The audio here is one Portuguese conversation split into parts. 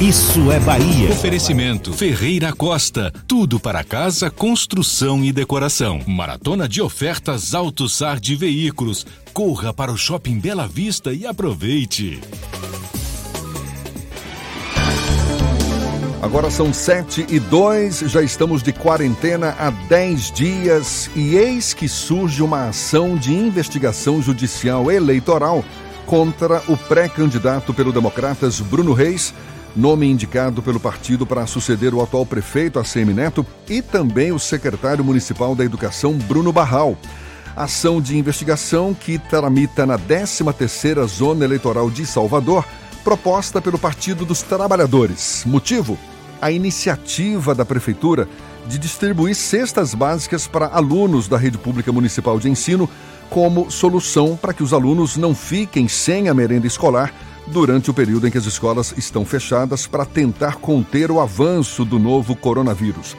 Isso é Bahia. Oferecimento Ferreira Costa. Tudo para casa, construção e decoração. Maratona de ofertas AutoSar de veículos. Corra para o Shopping Bela Vista e aproveite. Agora são sete e dois, já estamos de quarentena há dez dias e eis que surge uma ação de investigação judicial eleitoral contra o pré-candidato pelo Democratas Bruno Reis, nome indicado pelo partido para suceder o atual prefeito ACM Neto e também o secretário municipal da Educação Bruno Barral. Ação de investigação que tramita na 13ª Zona Eleitoral de Salvador, proposta pelo Partido dos Trabalhadores. Motivo? a iniciativa da Prefeitura de distribuir cestas básicas para alunos da rede pública municipal de ensino como solução para que os alunos não fiquem sem a merenda escolar durante o período em que as escolas estão fechadas para tentar conter o avanço do novo coronavírus.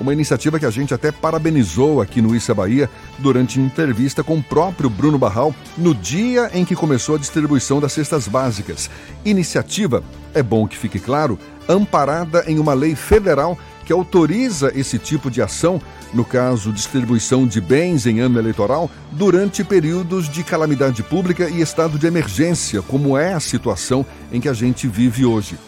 Uma iniciativa que a gente até parabenizou aqui no Issa Bahia durante entrevista com o próprio Bruno Barral no dia em que começou a distribuição das cestas básicas. Iniciativa, é bom que fique claro, amparada em uma lei federal que autoriza esse tipo de ação, no caso, distribuição de bens em ano eleitoral, durante períodos de calamidade pública e estado de emergência, como é a situação em que a gente vive hoje.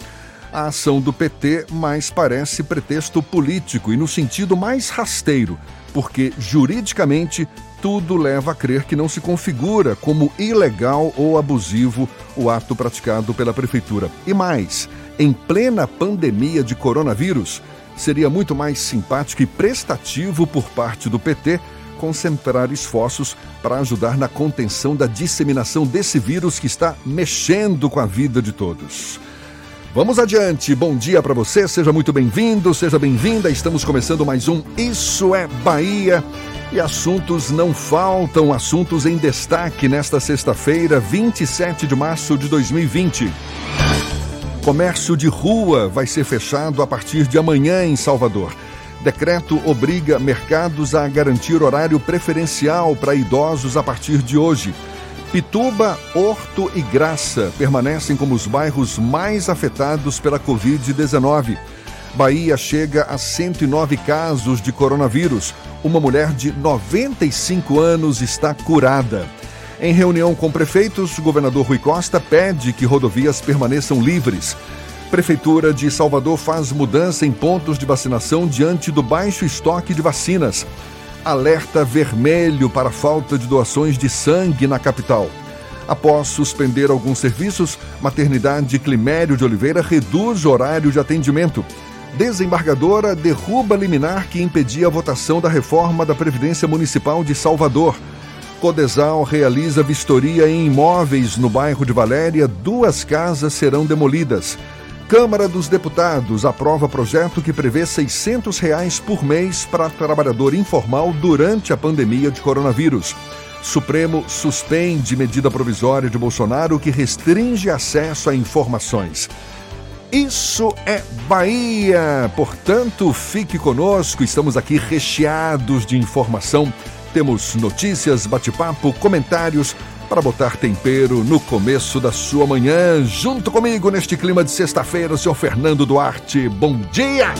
A ação do PT mais parece pretexto político e no sentido mais rasteiro, porque juridicamente tudo leva a crer que não se configura como ilegal ou abusivo o ato praticado pela prefeitura. E mais, em plena pandemia de coronavírus, seria muito mais simpático e prestativo por parte do PT concentrar esforços para ajudar na contenção da disseminação desse vírus que está mexendo com a vida de todos. Vamos adiante. Bom dia para você. Seja muito bem-vindo, seja bem-vinda. Estamos começando mais um Isso é Bahia. E assuntos não faltam, assuntos em destaque nesta sexta-feira, 27 de março de 2020. Comércio de rua vai ser fechado a partir de amanhã em Salvador. Decreto obriga mercados a garantir horário preferencial para idosos a partir de hoje. Pituba, Horto e Graça permanecem como os bairros mais afetados pela Covid-19. Bahia chega a 109 casos de coronavírus. Uma mulher de 95 anos está curada. Em reunião com prefeitos, o governador Rui Costa pede que rodovias permaneçam livres. Prefeitura de Salvador faz mudança em pontos de vacinação diante do baixo estoque de vacinas. Alerta vermelho para falta de doações de sangue na capital. Após suspender alguns serviços, Maternidade Climério de Oliveira reduz horário de atendimento. Desembargadora derruba liminar que impedia a votação da reforma da Previdência Municipal de Salvador. Codesal realiza vistoria em imóveis no bairro de Valéria. Duas casas serão demolidas. Câmara dos Deputados aprova projeto que prevê 600 reais por mês para trabalhador informal durante a pandemia de coronavírus. Supremo suspende medida provisória de Bolsonaro que restringe acesso a informações. Isso é Bahia! Portanto, fique conosco, estamos aqui recheados de informação temos notícias, bate-papo, comentários para botar tempero no começo da sua manhã. Junto comigo neste clima de sexta-feira, o senhor Fernando Duarte. Bom dia!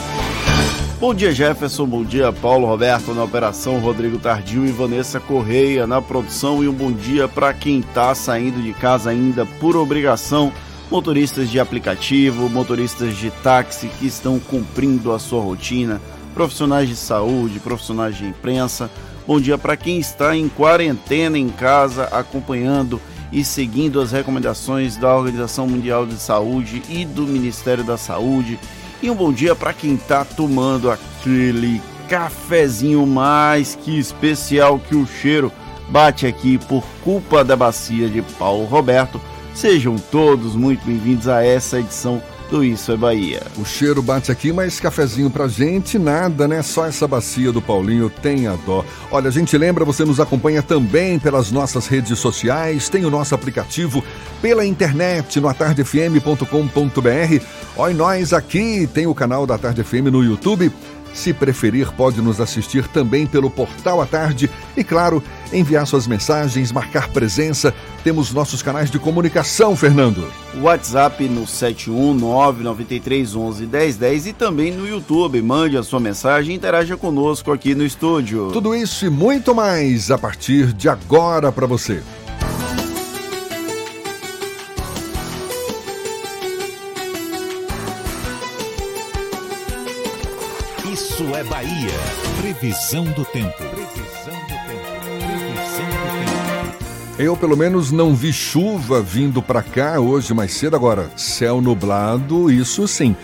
Bom dia, Jefferson. Bom dia, Paulo Roberto na operação, Rodrigo Tardio e Vanessa Correia na produção. E um bom dia para quem está saindo de casa ainda por obrigação. Motoristas de aplicativo, motoristas de táxi que estão cumprindo a sua rotina profissionais de saúde, profissionais de imprensa. Bom dia para quem está em quarentena em casa, acompanhando e seguindo as recomendações da Organização Mundial de Saúde e do Ministério da Saúde. E um bom dia para quem está tomando aquele cafezinho mais que especial que o cheiro bate aqui por culpa da bacia de Paulo Roberto. Sejam todos muito bem-vindos a essa edição do Isso é Bahia. O cheiro bate aqui, mas cafezinho pra gente, nada, né? Só essa bacia do Paulinho tem a dó. Olha, a gente lembra, você nos acompanha também pelas nossas redes sociais, tem o nosso aplicativo pela internet no atardefm.com.br. Olha nós aqui, tem o canal da Tarde FM no YouTube se preferir, pode nos assistir também pelo Portal à Tarde e, claro, enviar suas mensagens, marcar presença. Temos nossos canais de comunicação, Fernando. WhatsApp no 71993111010 e também no YouTube. Mande a sua mensagem e interaja conosco aqui no estúdio. Tudo isso e muito mais a partir de agora para você. Isso é Bahia. Previsão do tempo. Previsão do tempo. Previsão do tempo. Eu, pelo menos, não vi chuva vindo para cá hoje mais cedo. Agora, céu nublado, isso sim.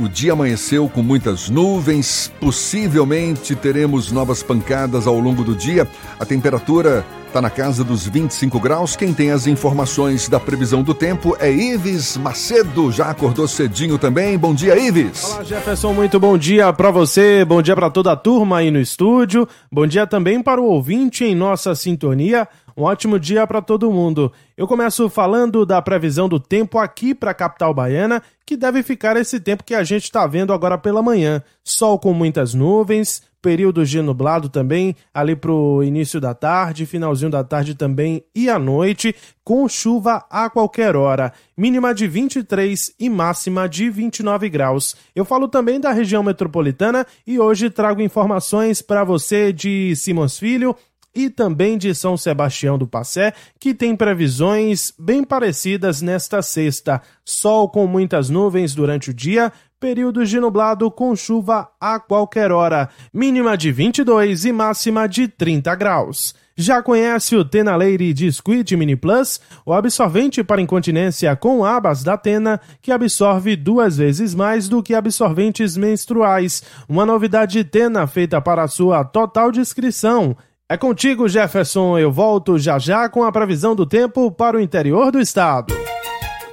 O dia amanheceu com muitas nuvens, possivelmente teremos novas pancadas ao longo do dia. A temperatura está na casa dos 25 graus. Quem tem as informações da previsão do tempo é Ives Macedo. Já acordou cedinho também. Bom dia, Ives. Olá, Jefferson. Muito bom dia para você. Bom dia para toda a turma aí no estúdio. Bom dia também para o ouvinte em nossa sintonia. Um ótimo dia para todo mundo. Eu começo falando da previsão do tempo aqui para a capital baiana, que deve ficar esse tempo que a gente está vendo agora pela manhã. Sol com muitas nuvens, períodos de nublado também, ali para o início da tarde, finalzinho da tarde também e à noite, com chuva a qualquer hora, mínima de 23 e máxima de 29 graus. Eu falo também da região metropolitana e hoje trago informações para você de Simões Filho, e também de São Sebastião do Passé, que tem previsões bem parecidas nesta sexta. Sol com muitas nuvens durante o dia, períodos de nublado com chuva a qualquer hora, mínima de 22 e máxima de 30 graus. Já conhece o Tena Lady Disquit Mini Plus, o absorvente para incontinência com abas da Tena, que absorve duas vezes mais do que absorventes menstruais. Uma novidade Tena feita para sua total discrição. É contigo, Jefferson. Eu volto já já com a previsão do tempo para o interior do estado.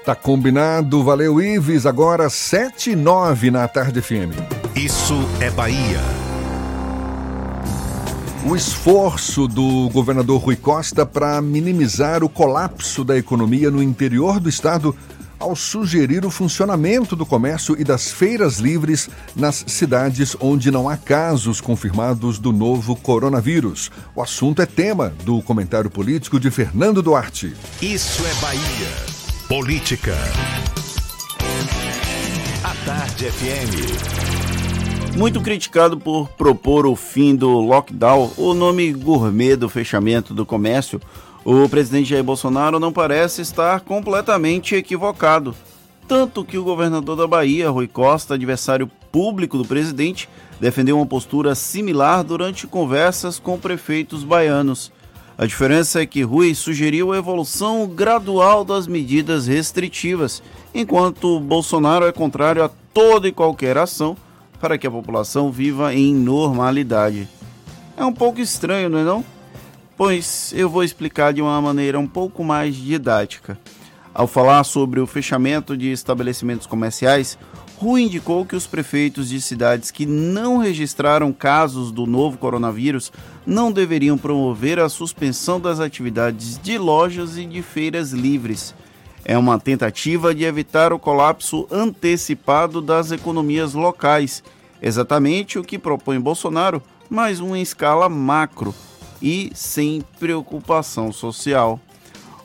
Tá combinado. Valeu, Ives. Agora 7 e 9 na tarde FM. Isso é Bahia. O esforço do governador Rui Costa para minimizar o colapso da economia no interior do estado ao sugerir o funcionamento do comércio e das feiras livres nas cidades onde não há casos confirmados do novo coronavírus. O assunto é tema do comentário político de Fernando Duarte. Isso é Bahia. Política. A Tarde FM. Muito criticado por propor o fim do lockdown, o nome gourmet do fechamento do comércio o presidente Jair Bolsonaro não parece estar completamente equivocado. Tanto que o governador da Bahia, Rui Costa, adversário público do presidente, defendeu uma postura similar durante conversas com prefeitos baianos. A diferença é que Rui sugeriu a evolução gradual das medidas restritivas, enquanto Bolsonaro é contrário a toda e qualquer ação para que a população viva em normalidade. É um pouco estranho, não é não? Pois eu vou explicar de uma maneira um pouco mais didática. Ao falar sobre o fechamento de estabelecimentos comerciais, Rui indicou que os prefeitos de cidades que não registraram casos do novo coronavírus não deveriam promover a suspensão das atividades de lojas e de feiras livres. É uma tentativa de evitar o colapso antecipado das economias locais, exatamente o que propõe Bolsonaro, mas uma escala macro e sem preocupação social.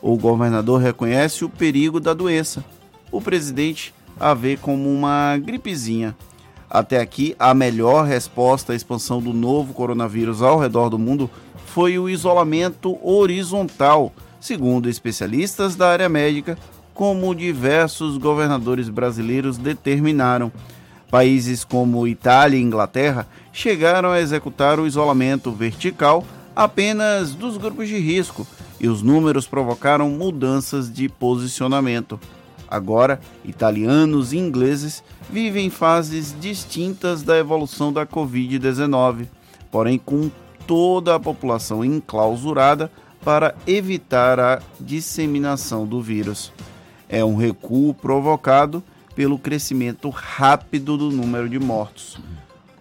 O governador reconhece o perigo da doença. O presidente a vê como uma gripezinha. Até aqui, a melhor resposta à expansão do novo coronavírus ao redor do mundo foi o isolamento horizontal, segundo especialistas da área médica, como diversos governadores brasileiros determinaram. Países como Itália e Inglaterra chegaram a executar o isolamento vertical apenas dos grupos de risco e os números provocaram mudanças de posicionamento. Agora, italianos e ingleses vivem fases distintas da evolução da Covid-19, porém com toda a população enclausurada para evitar a disseminação do vírus. É um recuo provocado pelo crescimento rápido do número de mortos.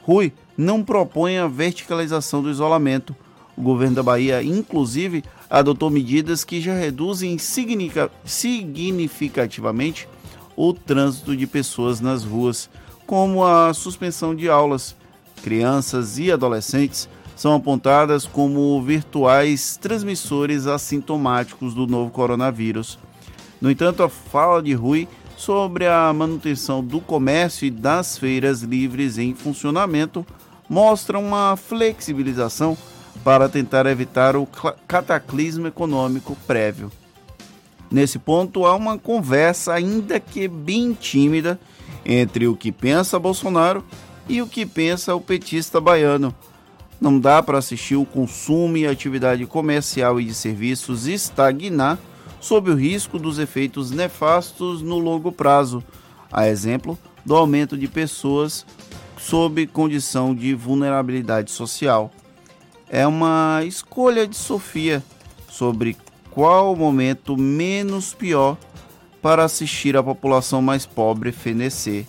Rui não propõe a verticalização do isolamento. O governo da Bahia, inclusive, adotou medidas que já reduzem significativamente o trânsito de pessoas nas ruas, como a suspensão de aulas. Crianças e adolescentes são apontadas como virtuais transmissores assintomáticos do novo coronavírus. No entanto, a fala de Rui sobre a manutenção do comércio e das feiras livres em funcionamento mostra uma flexibilização para tentar evitar o cataclismo econômico prévio. Nesse ponto, há uma conversa, ainda que bem tímida, entre o que pensa Bolsonaro e o que pensa o petista baiano. Não dá para assistir o consumo e a atividade comercial e de serviços estagnar sob o risco dos efeitos nefastos no longo prazo, a exemplo do aumento de pessoas sob condição de vulnerabilidade social. É uma escolha de Sofia sobre qual o momento menos pior para assistir a população mais pobre fenecer.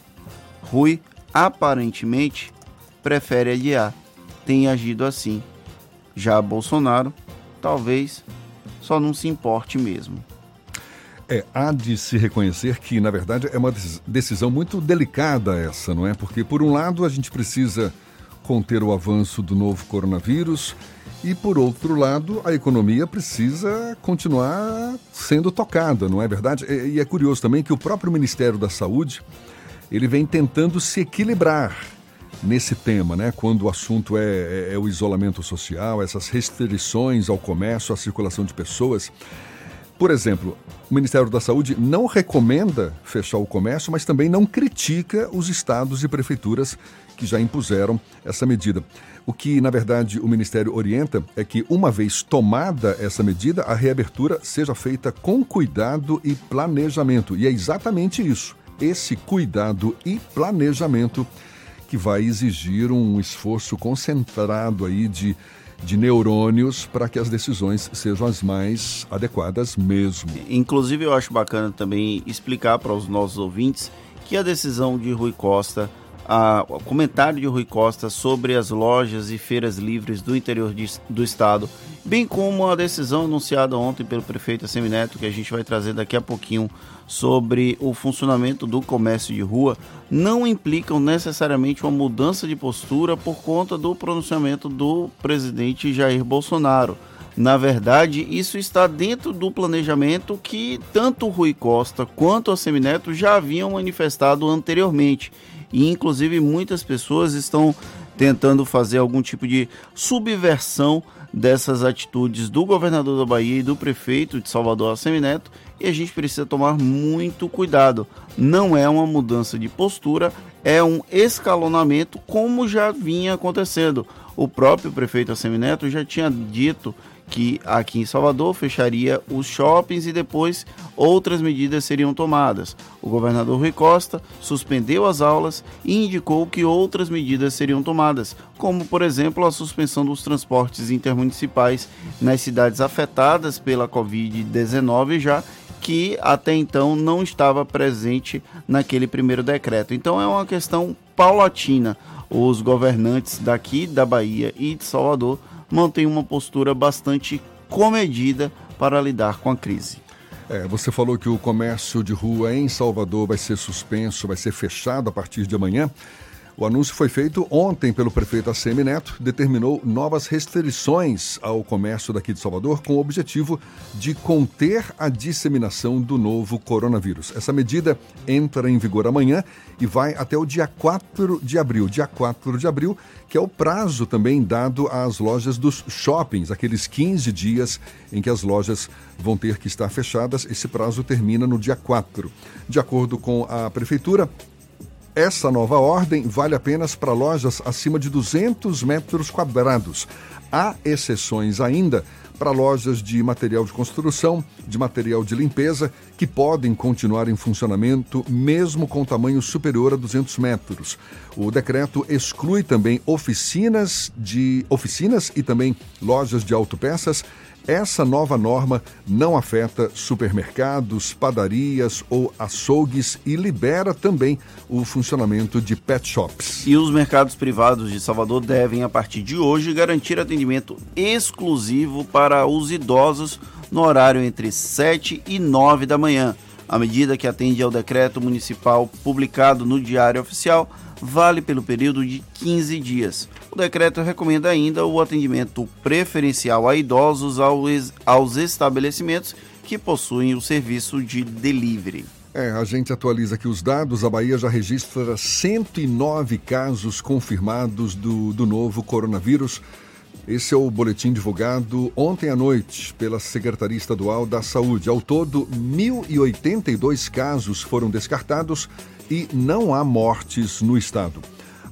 Rui, aparentemente, prefere adiar. Tem agido assim. Já Bolsonaro, talvez, só não se importe mesmo. É, há de se reconhecer que, na verdade, é uma decisão muito delicada essa, não é? Porque, por um lado, a gente precisa conter o avanço do novo coronavírus e, por outro lado, a economia precisa continuar sendo tocada, não é verdade? E é curioso também que o próprio Ministério da Saúde ele vem tentando se equilibrar nesse tema, né? Quando o assunto é, é, é o isolamento social, essas restrições ao comércio, à circulação de pessoas. Por exemplo, o Ministério da Saúde não recomenda fechar o comércio, mas também não critica os estados e prefeituras que já impuseram essa medida. O que, na verdade, o Ministério orienta é que, uma vez tomada essa medida, a reabertura seja feita com cuidado e planejamento. E é exatamente isso, esse cuidado e planejamento que vai exigir um esforço concentrado aí de de neurônios para que as decisões sejam as mais adequadas mesmo. Inclusive, eu acho bacana também explicar para os nossos ouvintes que a decisão de Rui Costa a, o comentário de Rui Costa sobre as lojas e feiras livres do interior de, do estado, bem como a decisão anunciada ontem pelo prefeito Semineto, que a gente vai trazer daqui a pouquinho sobre o funcionamento do comércio de rua, não implicam necessariamente uma mudança de postura por conta do pronunciamento do presidente Jair Bolsonaro. Na verdade, isso está dentro do planejamento que tanto Rui Costa quanto a Semineto já haviam manifestado anteriormente e inclusive muitas pessoas estão tentando fazer algum tipo de subversão dessas atitudes do governador da Bahia e do prefeito de Salvador Assemineto e a gente precisa tomar muito cuidado. Não é uma mudança de postura, é um escalonamento como já vinha acontecendo. O próprio prefeito Assemineto já tinha dito que aqui em Salvador fecharia os shoppings e depois outras medidas seriam tomadas. O governador Rui Costa suspendeu as aulas e indicou que outras medidas seriam tomadas, como por exemplo a suspensão dos transportes intermunicipais nas cidades afetadas pela Covid-19 já que até então não estava presente naquele primeiro decreto. Então é uma questão paulatina. Os governantes daqui da Bahia e de Salvador mantém uma postura bastante comedida para lidar com a crise. É, você falou que o comércio de rua em Salvador vai ser suspenso, vai ser fechado a partir de amanhã. O anúncio foi feito ontem pelo prefeito ACM Neto, determinou novas restrições ao comércio daqui de Salvador com o objetivo de conter a disseminação do novo coronavírus. Essa medida entra em vigor amanhã e vai até o dia 4 de abril. Dia 4 de abril, que é o prazo também dado às lojas dos shoppings, aqueles 15 dias em que as lojas vão ter que estar fechadas. Esse prazo termina no dia 4. De acordo com a prefeitura, Essa nova ordem vale apenas para lojas acima de 200 metros quadrados. Há exceções ainda para lojas de material de construção, de material de limpeza, que podem continuar em funcionamento mesmo com tamanho superior a 200 metros. O decreto exclui também oficinas de oficinas e também lojas de autopeças essa nova norma não afeta supermercados, padarias ou açougues e libera também o funcionamento de pet shops. E os mercados privados de Salvador devem, a partir de hoje, garantir atendimento exclusivo para os idosos no horário entre 7 e 9 da manhã. A medida que atende ao decreto municipal publicado no Diário Oficial vale pelo período de 15 dias. O decreto recomenda ainda o atendimento preferencial a idosos aos estabelecimentos que possuem o serviço de delivery. É, a gente atualiza aqui os dados. A Bahia já registra 109 casos confirmados do, do novo coronavírus. Esse é o boletim divulgado ontem à noite pela Secretaria Estadual da Saúde. Ao todo, 1.082 casos foram descartados e não há mortes no estado.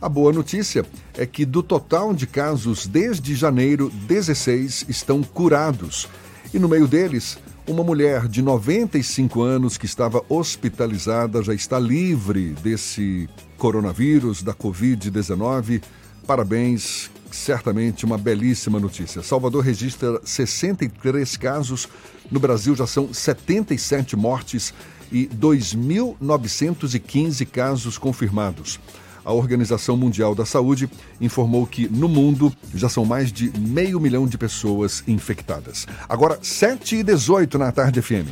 A boa notícia é que, do total de casos desde janeiro, 16 estão curados. E no meio deles, uma mulher de 95 anos que estava hospitalizada já está livre desse coronavírus, da Covid-19. Parabéns, certamente uma belíssima notícia. Salvador registra 63 casos, no Brasil já são 77 mortes e 2.915 casos confirmados. A Organização Mundial da Saúde informou que no mundo já são mais de meio milhão de pessoas infectadas. Agora, 7 e 18 na tarde FM.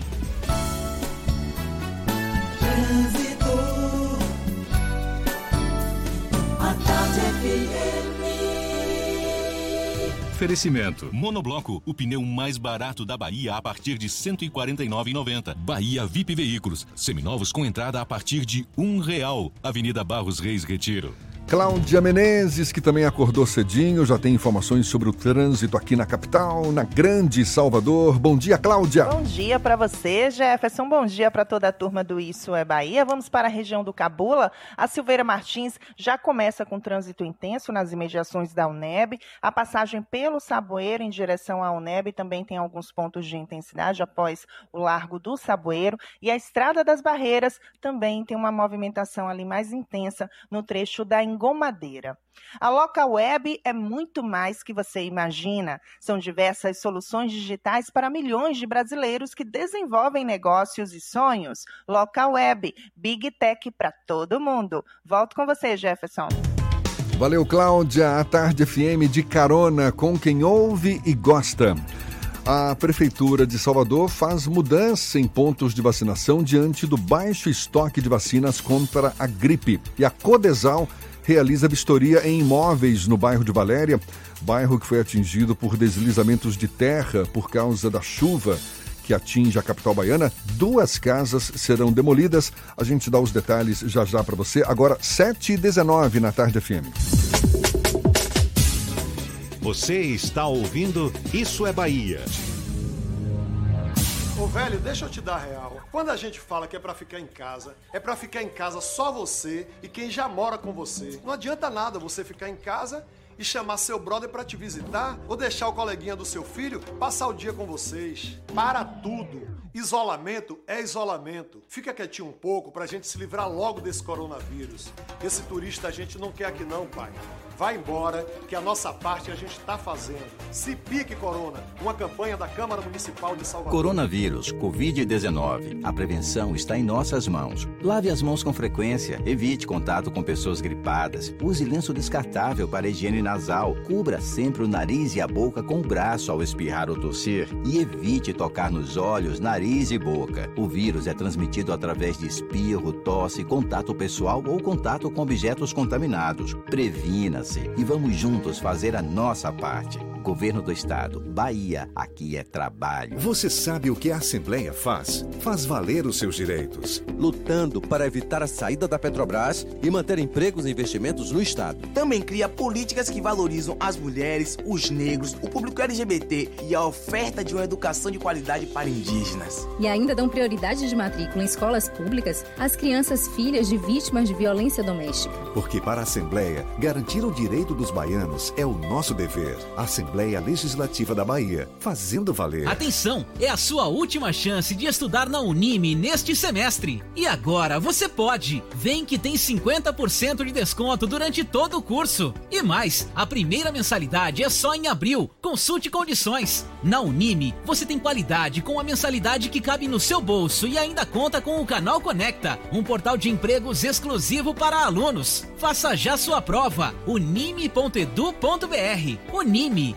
Oferecimento. Monobloco, o pneu mais barato da Bahia a partir de R$ 149,90. Bahia VIP Veículos, seminovos com entrada a partir de um real. Avenida Barros Reis Retiro. Cláudia Menezes, que também acordou cedinho, já tem informações sobre o trânsito aqui na capital, na Grande Salvador. Bom dia, Cláudia. Bom dia para você, Jefferson. Bom dia para toda a turma do Isso é Bahia. Vamos para a região do Cabula. A Silveira Martins já começa com trânsito intenso nas imediações da UNEB. A passagem pelo Saboeiro em direção à UNEB também tem alguns pontos de intensidade após o Largo do Saboeiro. E a Estrada das Barreiras também tem uma movimentação ali mais intensa no trecho da Engomadeira. A Local Web é muito mais que você imagina. São diversas soluções digitais para milhões de brasileiros que desenvolvem negócios e sonhos. Local Web, Big Tech para todo mundo. Volto com você, Jefferson. Valeu, Cláudia. A Tarde FM de carona com quem ouve e gosta. A Prefeitura de Salvador faz mudança em pontos de vacinação diante do baixo estoque de vacinas contra a gripe. E a Codesal realiza vistoria em imóveis no bairro de Valéria, bairro que foi atingido por deslizamentos de terra por causa da chuva que atinge a capital baiana. Duas casas serão demolidas. A gente dá os detalhes já já para você. Agora, 7h19 na Tarde FM. Você está ouvindo Isso é Bahia. Ô velho, deixa eu te dar real. Quando a gente fala que é para ficar em casa, é para ficar em casa só você e quem já mora com você. Não adianta nada você ficar em casa e chamar seu brother para te visitar ou deixar o coleguinha do seu filho passar o dia com vocês. Para tudo. Isolamento é isolamento. Fica quietinho um pouco pra gente se livrar logo desse coronavírus. Esse turista a gente não quer aqui não, pai. Vai embora, que a nossa parte a gente está fazendo. Se pique, Corona, uma campanha da Câmara Municipal de Salvador. Coronavírus, Covid-19. A prevenção está em nossas mãos. Lave as mãos com frequência, evite contato com pessoas gripadas, use lenço descartável para higiene nasal, cubra sempre o nariz e a boca com o braço ao espirrar ou tossir e evite tocar nos olhos, nariz e boca. O vírus é transmitido através de espirro, tosse, contato pessoal ou contato com objetos contaminados. Previna e vamos juntos fazer a nossa parte. Governo do Estado. Bahia, aqui é trabalho. Você sabe o que a Assembleia faz? Faz valer os seus direitos. Lutando para evitar a saída da Petrobras e manter empregos e investimentos no Estado. Também cria políticas que valorizam as mulheres, os negros, o público LGBT e a oferta de uma educação de qualidade para indígenas. E ainda dão prioridade de matrícula em escolas públicas às crianças filhas de vítimas de violência doméstica. Porque para a Assembleia, garantir o direito dos baianos é o nosso dever. Assembleia Legislativa da Bahia, fazendo valer. Atenção, é a sua última chance de estudar na Unime neste semestre. E agora você pode. Vem que tem 50% de desconto durante todo o curso. E mais, a primeira mensalidade é só em abril. Consulte condições. Na Unime, você tem qualidade com a mensalidade que cabe no seu bolso e ainda conta com o Canal Conecta, um portal de empregos exclusivo para alunos. Faça já sua prova. unime.edu.br. Unime,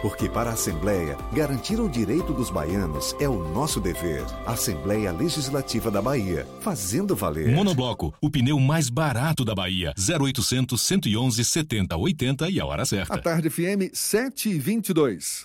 Porque para a Assembleia, garantir o direito dos baianos é o nosso dever. Assembleia Legislativa da Bahia, fazendo valer. Monobloco, o pneu mais barato da Bahia. 0800 111 70 80 e a hora certa. A tarde FM 7 e 22.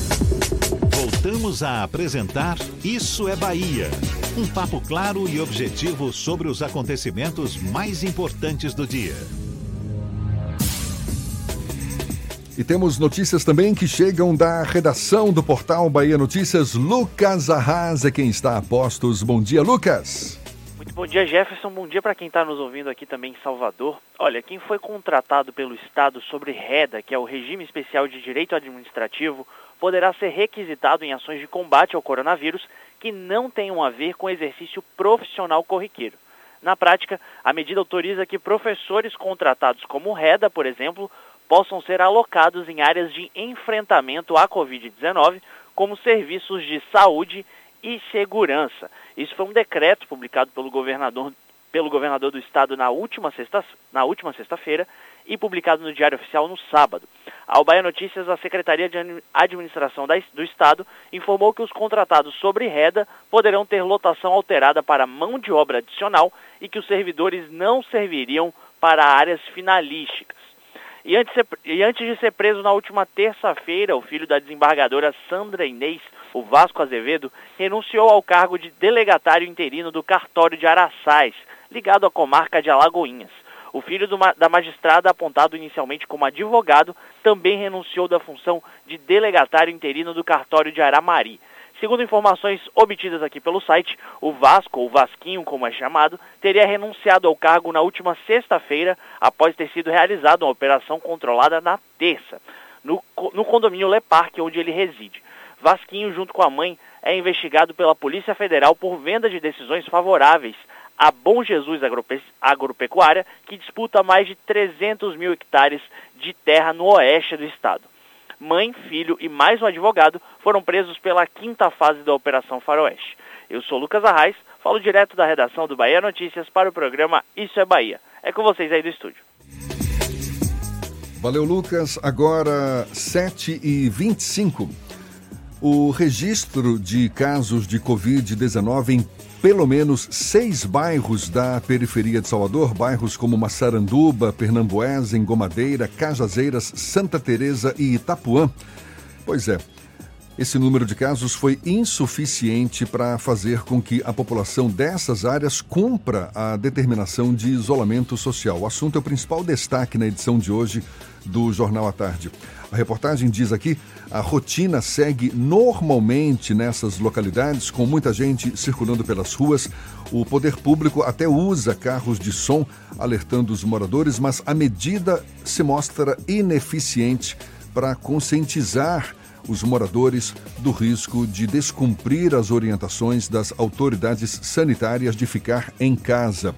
Voltamos a apresentar Isso é Bahia. Um papo claro e objetivo sobre os acontecimentos mais importantes do dia. E temos notícias também que chegam da redação do portal Bahia Notícias. Lucas Arras é quem está a postos. Bom dia, Lucas. Muito bom dia, Jefferson. Bom dia para quem está nos ouvindo aqui também em Salvador. Olha, quem foi contratado pelo Estado sobre REDA, que é o Regime Especial de Direito Administrativo, poderá ser requisitado em ações de combate ao coronavírus que não tenham a ver com exercício profissional corriqueiro. Na prática, a medida autoriza que professores contratados como REDA, por exemplo, possam ser alocados em áreas de enfrentamento à Covid-19, como serviços de saúde e segurança. Isso foi um decreto publicado pelo governador, pelo governador do estado na última sexta, sexta-feira e publicado no Diário Oficial no sábado. Ao Bahia Notícias, a Secretaria de Administração do Estado informou que os contratados sobre reda poderão ter lotação alterada para mão de obra adicional e que os servidores não serviriam para áreas finalísticas. E antes, e antes de ser preso na última terça-feira, o filho da desembargadora Sandra Inês, o Vasco Azevedo, renunciou ao cargo de delegatário interino do cartório de Araçás, ligado à comarca de Alagoinhas. O filho da magistrada, apontado inicialmente como advogado, também renunciou da função de delegatário interino do cartório de Aramari. Segundo informações obtidas aqui pelo site, o Vasco, ou Vasquinho como é chamado, teria renunciado ao cargo na última sexta-feira, após ter sido realizada uma operação controlada na terça, no, no condomínio Le Parque, onde ele reside. Vasquinho, junto com a mãe, é investigado pela Polícia Federal por venda de decisões favoráveis à Bom Jesus Agropecuária, que disputa mais de 300 mil hectares de terra no oeste do estado mãe, filho e mais um advogado foram presos pela quinta fase da Operação Faroeste. Eu sou Lucas Arraes, falo direto da redação do Bahia Notícias para o programa Isso é Bahia. É com vocês aí do estúdio. Valeu, Lucas. Agora, 7h25. O registro de casos de Covid-19 em pelo menos seis bairros da periferia de Salvador, bairros como Massaranduba, Pernambués, Engomadeira, Cajazeiras, Santa Teresa e Itapuã. Pois é, esse número de casos foi insuficiente para fazer com que a população dessas áreas cumpra a determinação de isolamento social. O assunto é o principal destaque na edição de hoje do Jornal à Tarde. A reportagem diz aqui: a rotina segue normalmente nessas localidades, com muita gente circulando pelas ruas. O poder público até usa carros de som alertando os moradores, mas a medida se mostra ineficiente para conscientizar os moradores do risco de descumprir as orientações das autoridades sanitárias de ficar em casa.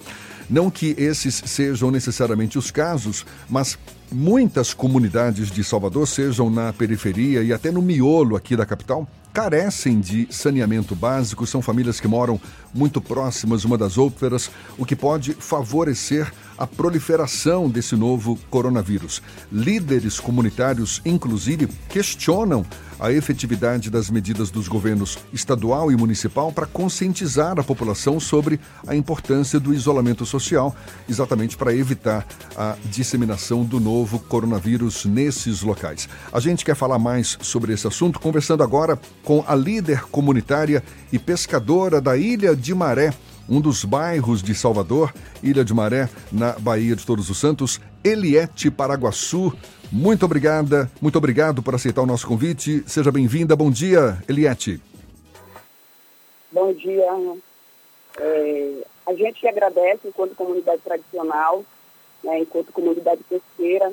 Não que esses sejam necessariamente os casos, mas muitas comunidades de Salvador, sejam na periferia e até no miolo aqui da capital, carecem de saneamento básico, são famílias que moram muito próximas uma das outras, o que pode favorecer a proliferação desse novo coronavírus. Líderes comunitários, inclusive, questionam a efetividade das medidas dos governos estadual e municipal para conscientizar a população sobre a importância do isolamento social, exatamente para evitar a disseminação do novo coronavírus nesses locais. A gente quer falar mais sobre esse assunto conversando agora com a líder comunitária e pescadora da Ilha de Maré, um dos bairros de Salvador, Ilha de Maré, na Bahia de Todos os Santos, Eliette Paraguaçu. Muito obrigada, muito obrigado por aceitar o nosso convite. Seja bem-vinda. Bom dia, Eliette. Bom dia. É, a gente agradece, enquanto comunidade tradicional, né, enquanto comunidade pesqueira,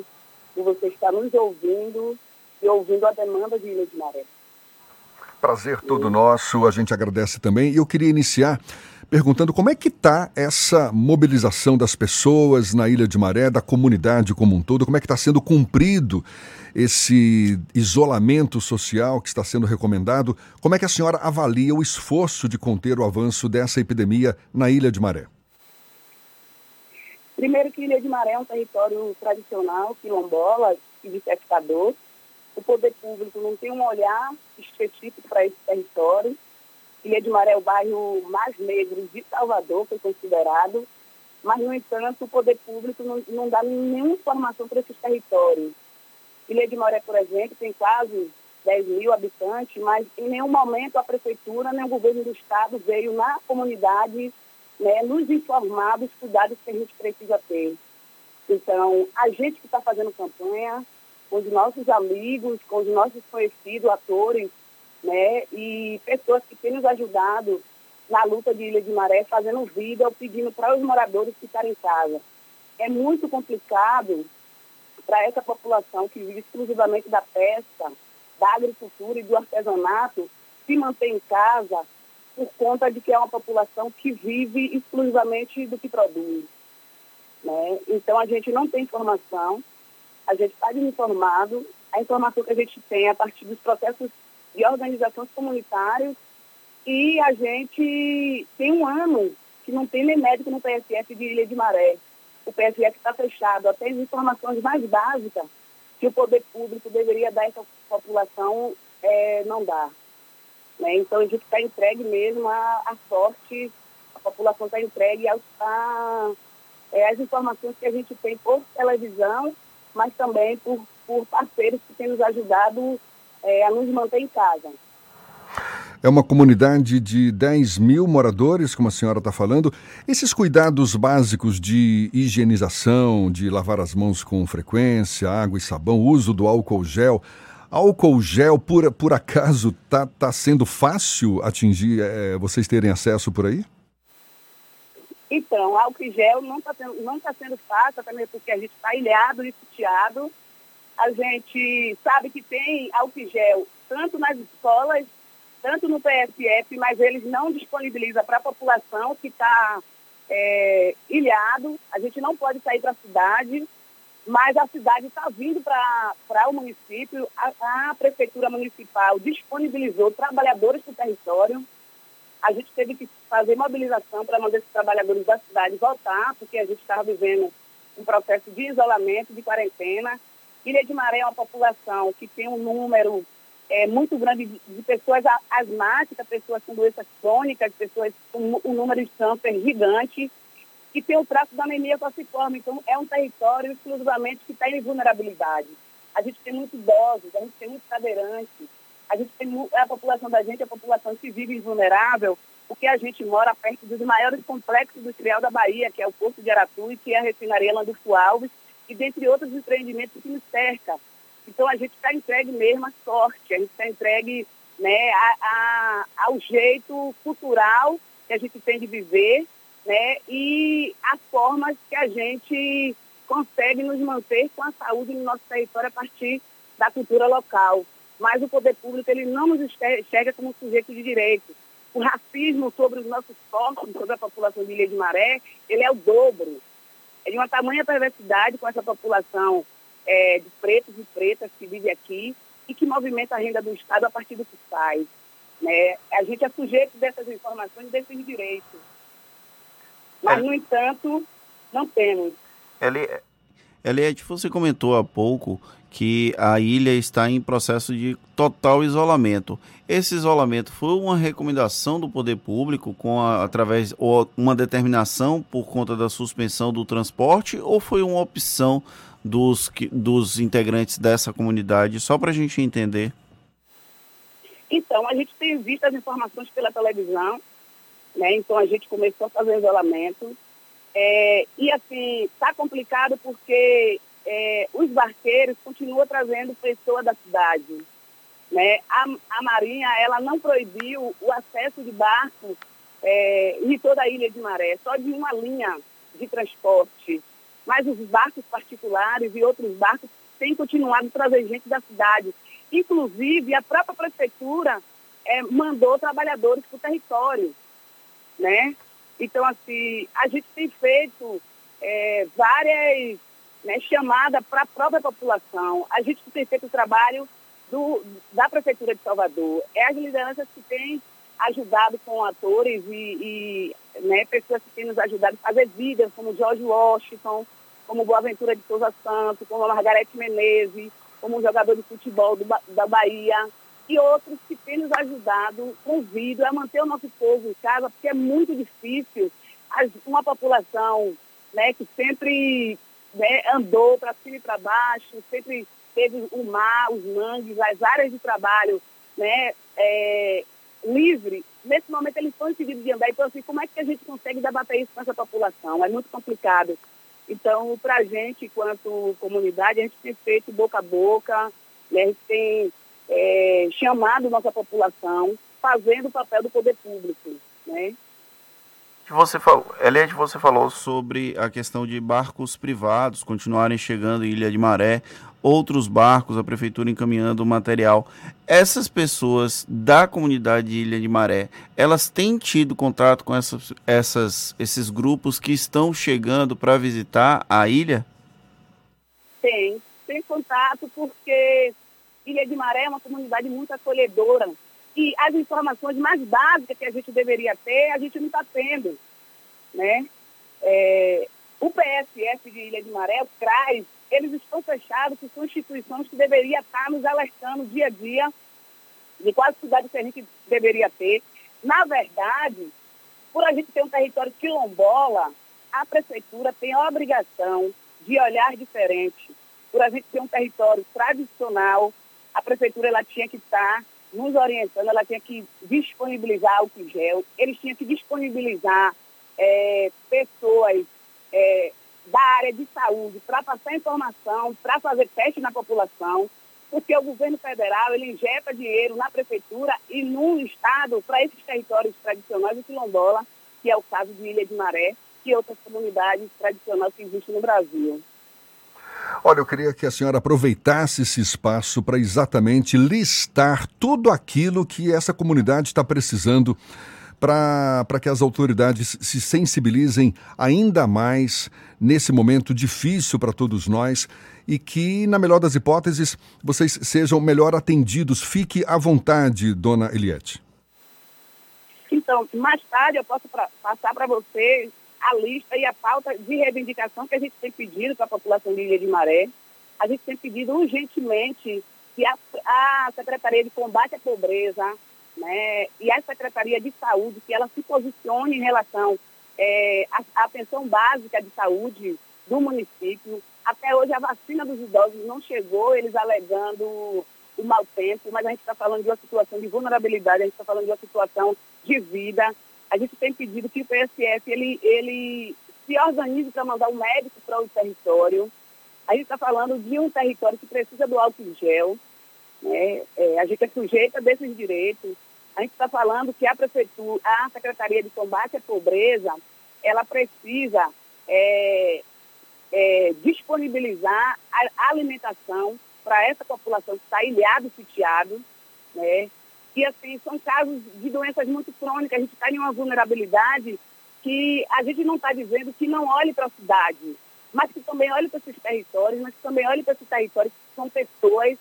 por você estar nos ouvindo e ouvindo a demanda de Ilha de Maré. Prazer todo nosso, a gente agradece também. E eu queria iniciar perguntando como é que está essa mobilização das pessoas na Ilha de Maré, da comunidade como um todo, como é que está sendo cumprido esse isolamento social que está sendo recomendado. Como é que a senhora avalia o esforço de conter o avanço dessa epidemia na Ilha de Maré? Primeiro que Ilha de Maré é um território tradicional, quilombola e de pescador. O poder público não tem um olhar específico para esse território de Maré é o bairro mais negro de Salvador, foi considerado, mas, no entanto, o poder público não, não dá nenhuma informação para esses territórios. Ilha de Maré, por exemplo, tem quase 10 mil habitantes, mas em nenhum momento a prefeitura nem o governo do estado veio na comunidade né, nos informar dos cuidados que a gente precisa ter. Então, a gente que está fazendo campanha, com os nossos amigos, com os nossos conhecidos, atores, né? E pessoas que têm nos ajudado na luta de Ilha de Maré, fazendo vídeo, pedindo para os moradores ficarem em casa. É muito complicado para essa população que vive exclusivamente da pesca, da agricultura e do artesanato se manter em casa por conta de que é uma população que vive exclusivamente do que produz. Né? Então a gente não tem informação, a gente está desinformado, a informação que a gente tem é a partir dos processos de organizações comunitárias e a gente tem um ano que não tem nem médico no PSF de Ilha de Maré. O PSF está fechado, até as informações mais básicas que o poder público deveria dar a essa população é, não dá. Né? Então a gente está entregue mesmo à, à sorte, a população está entregue é, às informações que a gente tem por televisão, mas também por, por parceiros que têm nos ajudado é, a nos manter em casa. É uma comunidade de 10 mil moradores, como a senhora está falando. Esses cuidados básicos de higienização, de lavar as mãos com frequência, água e sabão, uso do álcool gel. Álcool gel, por, por acaso, está tá sendo fácil atingir, é, vocês terem acesso por aí? Então, álcool gel não está sendo, não tá sendo fácil, também porque a gente está ilhado e sitiado a gente sabe que tem álcool gel tanto nas escolas, tanto no PSF, mas eles não disponibilizam para a população que está é, ilhado. A gente não pode sair para a cidade, mas a cidade está vindo para o município. A, a, prefeitura municipal disponibilizou trabalhadores do território. A gente teve que fazer mobilização para mandar esses trabalhadores da cidade voltar, porque a gente estava vivendo um processo de isolamento, de quarentena. Ilha de Maré é uma população que tem um número é, muito grande de, de, pessoas asmáticas, pessoas com doenças crônicas, pessoas com um número de câncer gigante, que tem o traço da anemia falciforme. Então, é um território exclusivamente que está em vulnerabilidade. A gente tem muitos idosos, a gente tem muitos cadeirantes. A gente tem a população da gente, é a população que vive vulnerável, porque a gente mora perto dos maiores complexos industrial da Bahia, que é o Porto de Aratu e que é a refinaria Landulfo Alves, e dentre outros empreendimentos que nos cerca. Então a gente está entregue mesmo à sorte, a gente está entregue né, a, a- ao jeito cultural que a gente tem de viver né, e as formas que a gente consegue nos manter com a saúde no nosso território a partir da cultura local. Mas o poder público ele não nos enxer- enxerga como sujeito de direito. O racismo sobre os nossos corpos, sobre a população de Ilha de Maré, ele é o dobro. É de uma tamanha perversidade com essa população é, de pretos e pretas que vive aqui e que movimenta a renda do Estado a partir do que faz. Né? A gente é sujeito dessas informações e desses direitos. Mas, no entanto, não temos. Eli- Eliette, você comentou há pouco que a ilha está em processo de total isolamento. Esse isolamento foi uma recomendação do poder público com a- através ou uma determinação por conta da suspensão do transporte ou foi uma opção dos, dos integrantes dessa comunidade? Só para a gente entender. Então, a gente tem visto as informações pela televisão, né? Então, a gente começou a fazer isolamento. É, e, assim, está complicado porque é, os barqueiros continuam trazendo pessoas da cidade. Né? A, a Marinha, ela não proibiu o acesso de barcos é, em toda a Ilha de Maré, só de uma linha de transporte. Mas os barcos particulares e outros barcos têm continuado a trazer gente da cidade. Inclusive, a própria prefeitura eh, mandou trabalhadores para o território, né? Então, assim, a gente tem feito eh, várias né, chamadas para a própria população. A gente tem feito o trabalho do, da Prefeitura de Salvador. É as lideranças que têm ajudado com atores e, e né, pessoas que têm nos ajudado a fazer vídeos, como George Washington, como Boaventura de Souza Santos, como a Margarete Menezes, como um jogador de futebol do da Bahia, e outros que têm nos ajudado com vídeo a manter o nosso povo em casa, porque é muito difícil uma população né, que sempre né, andou para cima e para baixo, sempre teve o mar, os mangues, as áreas de trabalho né, é, livre, nesse momento eles estão impedidos de andar. Então, assim, como é que a gente consegue debater isso com essa população? É muito complicado. Então, para a gente, enquanto comunidade, a gente tem feito boca a boca, né, a gente tem é, chamado nossa população, fazendo o papel do poder público. Né? Você falou, Eliette, você falou sobre a questão de barcos privados continuarem chegando em Ilha de Maré, outros barcos, a prefeitura encaminhando material. Essas pessoas da comunidade de Ilha de Maré, elas têm tido contato com essas, essas, esses grupos que estão chegando para visitar a ilha? Tem, tem contato porque Ilha de Maré é uma comunidade muito acolhedora. E as informações mais básicas que a gente deveria ter, a gente não está tendo. Né? É, o PSF de Ilha de Maré, o CRAS, eles estão fechados, que são instituições que deveriam estar nos alertando dia a dia de quais cidades que a gente deveria ter. Na verdade, por a gente ter um território quilombola, a prefeitura tem a obrigação de olhar diferente. Por a gente ter um território tradicional, a prefeitura ela tinha que estar nos orientando, ela tinha que disponibilizar o gel, eles tinham que disponibilizar é, pessoas é, da área de saúde para passar informação, para fazer teste na população, porque o governo federal ele injeta dinheiro na prefeitura e no estado para esses territórios tradicionais de quilombola, que é o caso de Ilha de Maré e outras comunidades tradicionais que existem no Brasil. Olha, eu queria que a senhora aproveitasse esse espaço para exatamente listar tudo aquilo que essa comunidade está precisando para que as autoridades se sensibilizem ainda mais nesse momento difícil para todos nós e que, na melhor das hipóteses, vocês sejam melhor atendidos. Fique à vontade, dona Eliette. Então, mais tarde eu posso pra, passar para você a lista e a pauta de reivindicação que a gente tem pedido para a população de Ilha de Maré. A gente tem pedido urgentemente que a, a Secretaria de Combate à Pobreza né, e a Secretaria de Saúde, que ela se posicione em relação é, à, atenção básica de saúde do município. Até hoje a vacina dos idosos não chegou, eles alegando o mau tempo, mas a gente está falando de uma situação de vulnerabilidade, a gente está falando de uma situação de vida. A gente tem pedido que o PSF ele, ele se organize para mandar um médico para o território. A gente está falando de um território que precisa do álcool gel. Né? É, a gente é sujeita desses direitos. A gente está falando que a prefeitura, a Secretaria de Combate à Pobreza, ela precisa é, é, disponibilizar a alimentação para essa população que está ilhada e sitiado, né? E assim, são casos de doenças muito crônicas, a gente está em uma vulnerabilidade que a gente não está dizendo que não olhe para a cidade, mas que também olhe para esses territórios, mas que também olhe para esses territórios que são pessoas,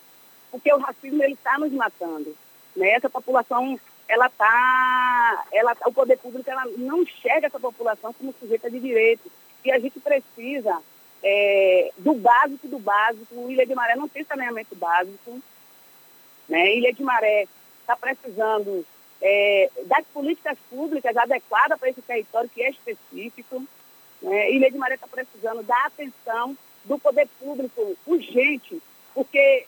porque o racismo ele está nos matando. Né? Essa população, ela tá, ela, o poder público ela não enxerga essa população como sujeita de direito. E a gente precisa é, do básico do básico. Ilha de Maré não tem saneamento básico. Né? Ilha de Maré está precisando é, das políticas públicas adequadas para esse território que é específico. Né? Ilha de Maré está precisando da atenção do poder público urgente, porque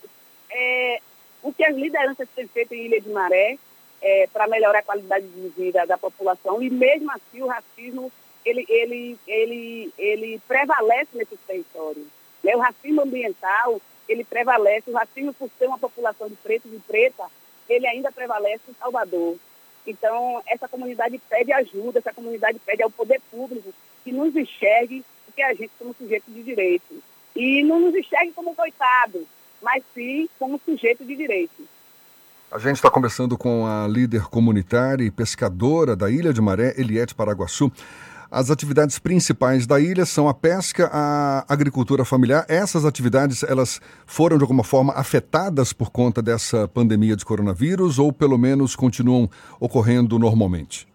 é, o que as lideranças têm feito em Ilha de Maré é, para melhorar a qualidade de vida da população e mesmo assim o racismo ele, ele, ele, ele prevalece nesses territórios. Né? O racismo ambiental, ele prevalece, o racismo por ser uma população de pretos e preta, ele ainda prevalece em Salvador. Então, essa comunidade pede ajuda, essa comunidade pede ao poder público que nos enxergue, porque a gente somos sujeitos de direito. E não nos enxergue como coitado, mas sim como sujeito de direito. A gente está conversando com a líder comunitária e pescadora da Ilha de Maré, Eliette Paraguaçu. As atividades principais da ilha são a pesca, a agricultura familiar. Essas atividades, elas foram de alguma forma afetadas por conta dessa pandemia de coronavírus ou pelo menos continuam ocorrendo normalmente?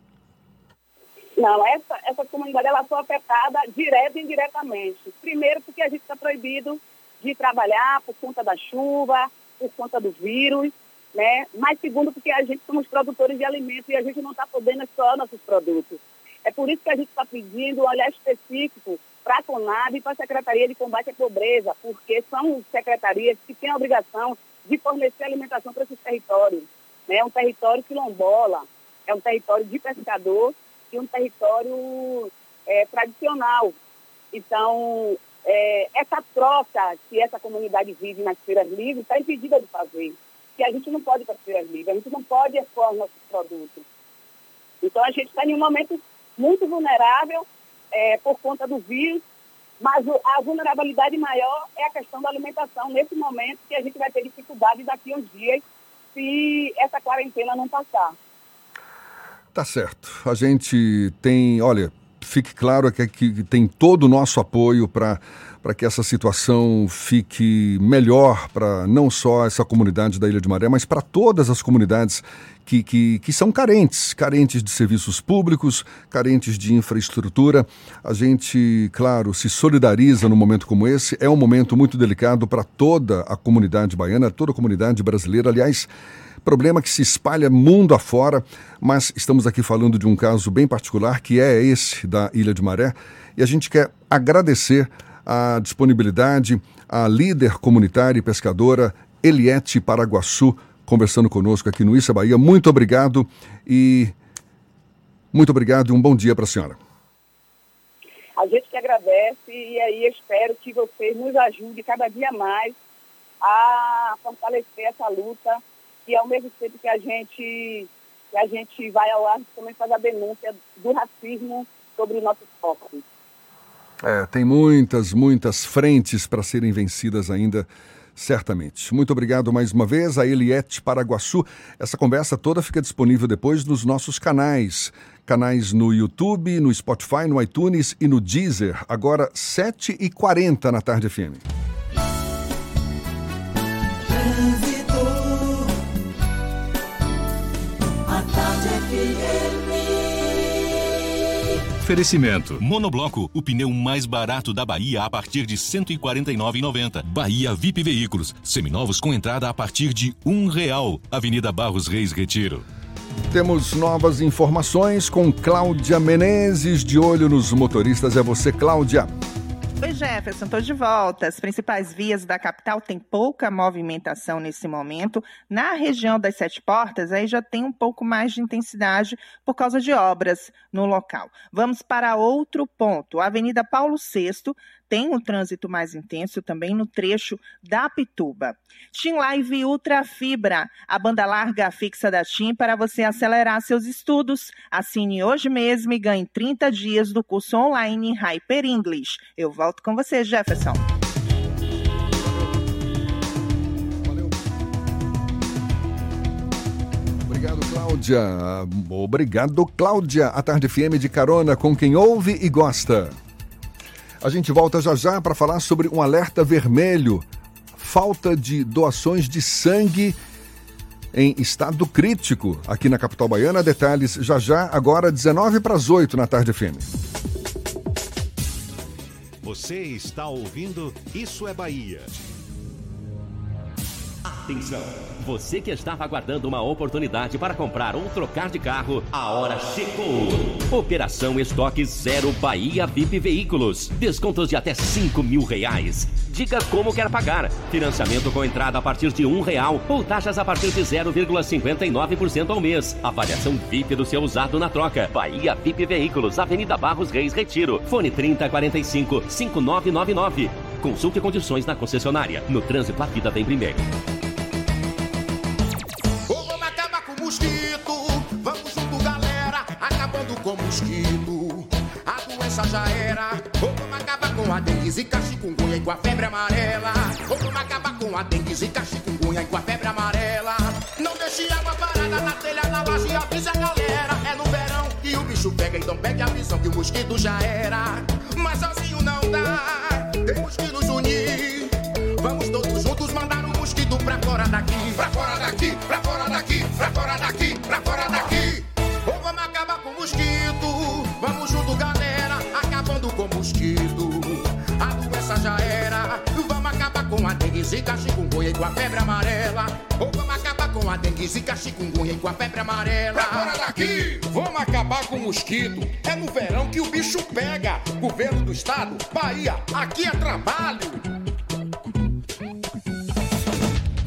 Não, essa, essa comunidade ela foi afetada direta e indiretamente. Primeiro porque a gente está proibido de trabalhar por conta da chuva, por conta do vírus, né? Mas segundo porque a gente somos produtores de alimentos e a gente não está podendo explorar nossos produtos. É por isso que a gente está pedindo um olhar específico para a CONAB e para a Secretaria de Combate à Pobreza, porque são secretarias que têm a obrigação de fornecer alimentação para esses territórios. É um território quilombola, é um território de pescador e um território é, tradicional. Então, é, essa troca que essa comunidade vive nas feiras livres está impedida de fazer. Que a gente não pode ir para as feiras livres, a gente não pode expor nossos produtos. Então, a gente está em um momento muito vulnerável é, por conta do vírus, mas a vulnerabilidade maior é a questão da alimentação, nesse momento que a gente vai ter dificuldade daqui a uns dias se essa quarentena não passar. Tá certo. A gente tem, olha, fique claro que, que tem todo o nosso apoio para para que essa situação fique melhor para não só essa comunidade da Ilha de Maré, mas para todas as comunidades que, que, que são carentes, carentes de serviços públicos, carentes de infraestrutura. A gente, claro, se solidariza num momento como esse. É um momento muito delicado para toda a comunidade baiana, toda a comunidade brasileira. Aliás, problema que se espalha mundo afora, mas estamos aqui falando de um caso bem particular, que é esse da Ilha de Maré, e a gente quer agradecer a disponibilidade, a líder comunitária e pescadora Eliette Paraguaçu, conversando conosco aqui no Issa Bahia. Muito obrigado e muito obrigado e um bom dia para a senhora. A gente que agradece e aí espero que vocês nos ajudem cada dia mais a fortalecer essa luta e ao mesmo tempo que a gente que a gente vai ao ar também faz a denúncia do racismo sobre os nossos corpos. É, tem muitas, muitas frentes para serem vencidas ainda, certamente. Muito obrigado mais uma vez a Eliette Paraguaçu. Essa conversa toda fica disponível depois nos nossos canais. Canais no YouTube, no Spotify, no iTunes e no Deezer. Agora, 7h40 na Tarde FM. Oferecimento. Monobloco, o pneu mais barato da Bahia a partir de R$ 149,90. Bahia VIP Veículos, seminovos com entrada a partir de um real. Avenida Barros Reis Retiro. Temos novas informações com Cláudia Menezes, de olho nos motoristas. É você, Cláudia. Oi, Jefferson, estou de volta. As principais vias da capital têm pouca movimentação nesse momento. Na região das Sete Portas, aí já tem um pouco mais de intensidade por causa de obras no local. Vamos para outro ponto. A Avenida Paulo VI tem um trânsito mais intenso também no trecho da Pituba. TIM Live Ultra Fibra, a banda larga fixa da TIM para você acelerar seus estudos. Assine hoje mesmo e ganhe 30 dias do curso online Hyper English. Eu volto com você, Jefferson. Obrigado, Cláudia. Obrigado, Cláudia. A Tarde FM de carona com quem ouve e gosta. A gente volta já já para falar sobre um alerta vermelho. Falta de doações de sangue em estado crítico aqui na capital baiana. Detalhes já já, agora 19 para as 8 na tarde FM. Você está ouvindo Isso é Bahia. Atenção! Você que estava aguardando uma oportunidade para comprar ou trocar de carro, a hora chegou! Operação Estoque Zero Bahia VIP Veículos. Descontos de até 5 mil reais. Diga como quer pagar. Financiamento com entrada a partir de um real ou taxas a partir de 0,59% ao mês. Avaliação VIP do seu usado na troca. Bahia VIP Veículos, Avenida Barros Reis Retiro. Fone 3045 5999. Consulte condições na concessionária. No trânsito, a vida vem primeiro. Mosquito. A doença já era. Vamos acabar com a dengue, zika, chikungunya e com a febre amarela. Vamos acabar com a dengue, zika, chikungunya e com a febre amarela. Não deixe água parada na telha, na laje avisa a galera. É no verão que o bicho pega, então pegue a visão que o mosquito já era. Mas sozinho não dá. Temos que nos unir. Vamos todos juntos mandar o mosquito pra fora daqui. Com a dengue, zika, chikungunya e com a febre amarela. Ou vamos acabar com a dengue, zika, chikungunya e com a febre amarela. Pra fora daqui! Vamos acabar com o mosquito. É no verão que o bicho pega. Governo do estado, Bahia, aqui é trabalho.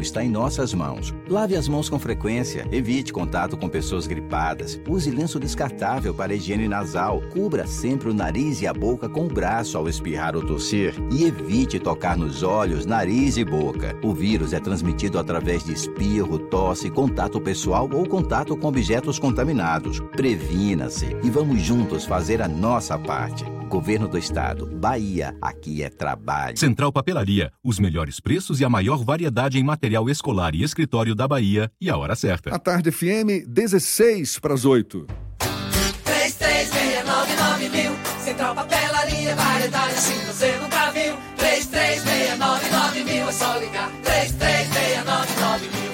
está em nossas mãos. Lave as mãos com frequência, evite contato com pessoas gripadas, use lenço descartável para higiene nasal, cubra sempre o nariz e a boca com o braço ao espirrar ou tossir e evite tocar nos olhos, nariz e boca. O vírus é transmitido através de espirro, tosse, contato pessoal ou contato com objetos contaminados. Previna-se e vamos juntos fazer a nossa parte. Governo do Estado, Bahia, aqui é trabalho. Central Papelaria, os melhores preços e a maior variedade em material escolar e escritório da Bahia e a hora certa. A tarde FM, 16 para as 8. 3369 mil. Central Papelaria, variedade assim você nunca viu. 3369 mil, é só ligar. 3369 mil.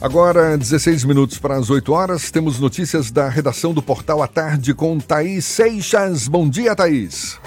Agora, 16 minutos para as 8 horas, temos notícias da redação do Portal à Tarde com Thaís Seixas. Bom dia, Thaís.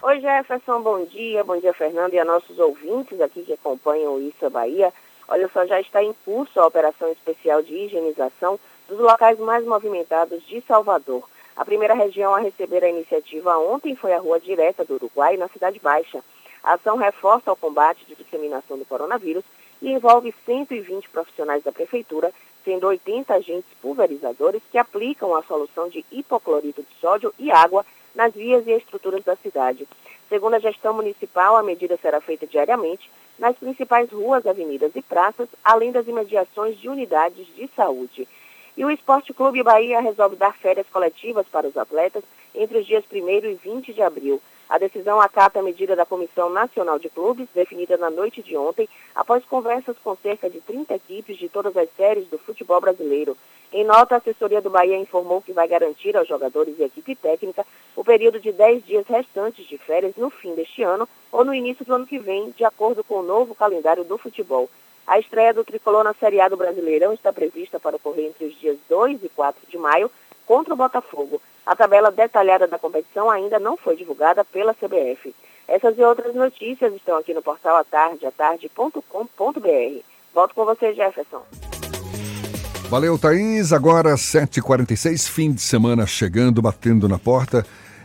Oi, Jefferson, bom dia. Bom dia, Fernando, e a nossos ouvintes aqui que acompanham o Isso Bahia. Olha só, já está em curso a operação especial de higienização dos locais mais movimentados de Salvador. A primeira região a receber a iniciativa ontem foi a Rua Direta do Uruguai, na Cidade Baixa. A ação reforça o combate de disseminação do coronavírus e envolve 120 profissionais da Prefeitura, sendo 80 agentes pulverizadores que aplicam a solução de hipoclorito de sódio e água nas vias e estruturas da cidade. Segundo a gestão municipal, a medida será feita diariamente nas principais ruas, avenidas e praças, além das imediações de unidades de saúde. E o Esporte Clube Bahia resolve dar férias coletivas para os atletas entre os dias 1 e 20 de abril. A decisão acata a medida da Comissão Nacional de Clubes, definida na noite de ontem, após conversas com cerca de 30 equipes de todas as séries do futebol brasileiro. Em nota, a assessoria do Bahia informou que vai garantir aos jogadores e equipe técnica o período de 10 dias restantes de férias no fim deste ano ou no início do ano que vem, de acordo com o novo calendário do futebol. A estreia do tricolor na Série A do Brasileirão está prevista para ocorrer entre os dias 2 e 4 de maio contra o Botafogo. A tabela detalhada da competição ainda não foi divulgada pela CBF. Essas e outras notícias estão aqui no portal atardeatarde.com.br. Volto com você, Jefferson. Valeu, Thaís. Agora, 7h46, fim de semana chegando, batendo na porta.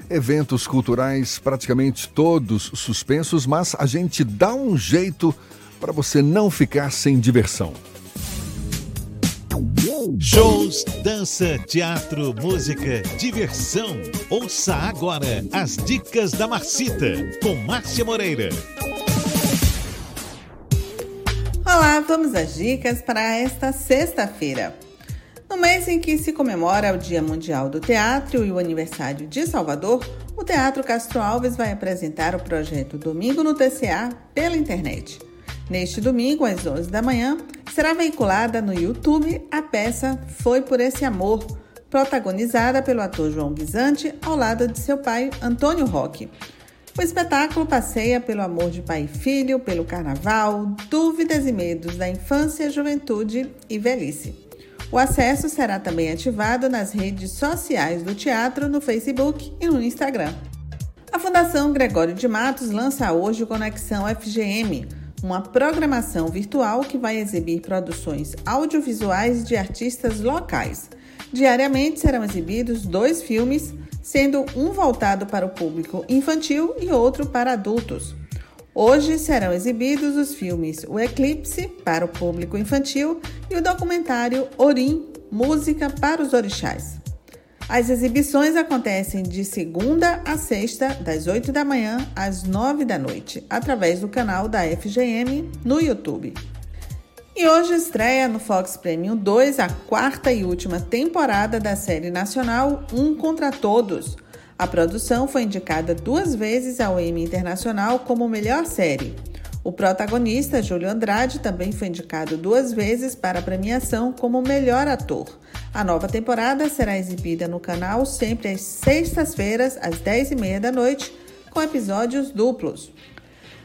Eventos culturais praticamente todos suspensos, mas a gente dá um jeito para você não ficar sem diversão. Shows, dança, teatro, música, diversão. Ouça agora as dicas da Marcita com Márcia Moreira. Olá, vamos às dicas para esta sexta-feira. No mês em que se comemora o Dia Mundial do Teatro e o aniversário de Salvador, o Teatro Castro Alves vai apresentar o projeto Domingo no TCA pela internet. Neste domingo, às 11 da manhã, será veiculada no YouTube a peça Foi por Esse Amor, protagonizada pelo ator João Guisante ao lado de seu pai Antônio Roque. O espetáculo passeia pelo amor de pai e filho, pelo carnaval, dúvidas e medos da infância, juventude e velhice. O acesso será também ativado nas redes sociais do teatro, no Facebook e no Instagram. A Fundação Gregório de Matos lança hoje o Conexão FGM, uma programação virtual que vai exibir produções audiovisuais de artistas locais. Diariamente serão exibidos dois filmes, sendo um voltado para o público infantil e outro para adultos. Hoje serão exibidos os filmes O Eclipse, para o público infantil, e o documentário Orim Música para os Orixás. As exibições acontecem de segunda a sexta, das 8 da manhã às 9 da noite, através do canal da FGM no YouTube. E hoje estreia no Fox Premium 2 a quarta e última temporada da série nacional Um Contra Todos. A produção foi indicada duas vezes ao Emmy Internacional como melhor série. O protagonista, Júlio Andrade, também foi indicado duas vezes para a premiação como melhor ator. A nova temporada será exibida no canal sempre às sextas-feiras, às 10h30 da noite, com episódios duplos.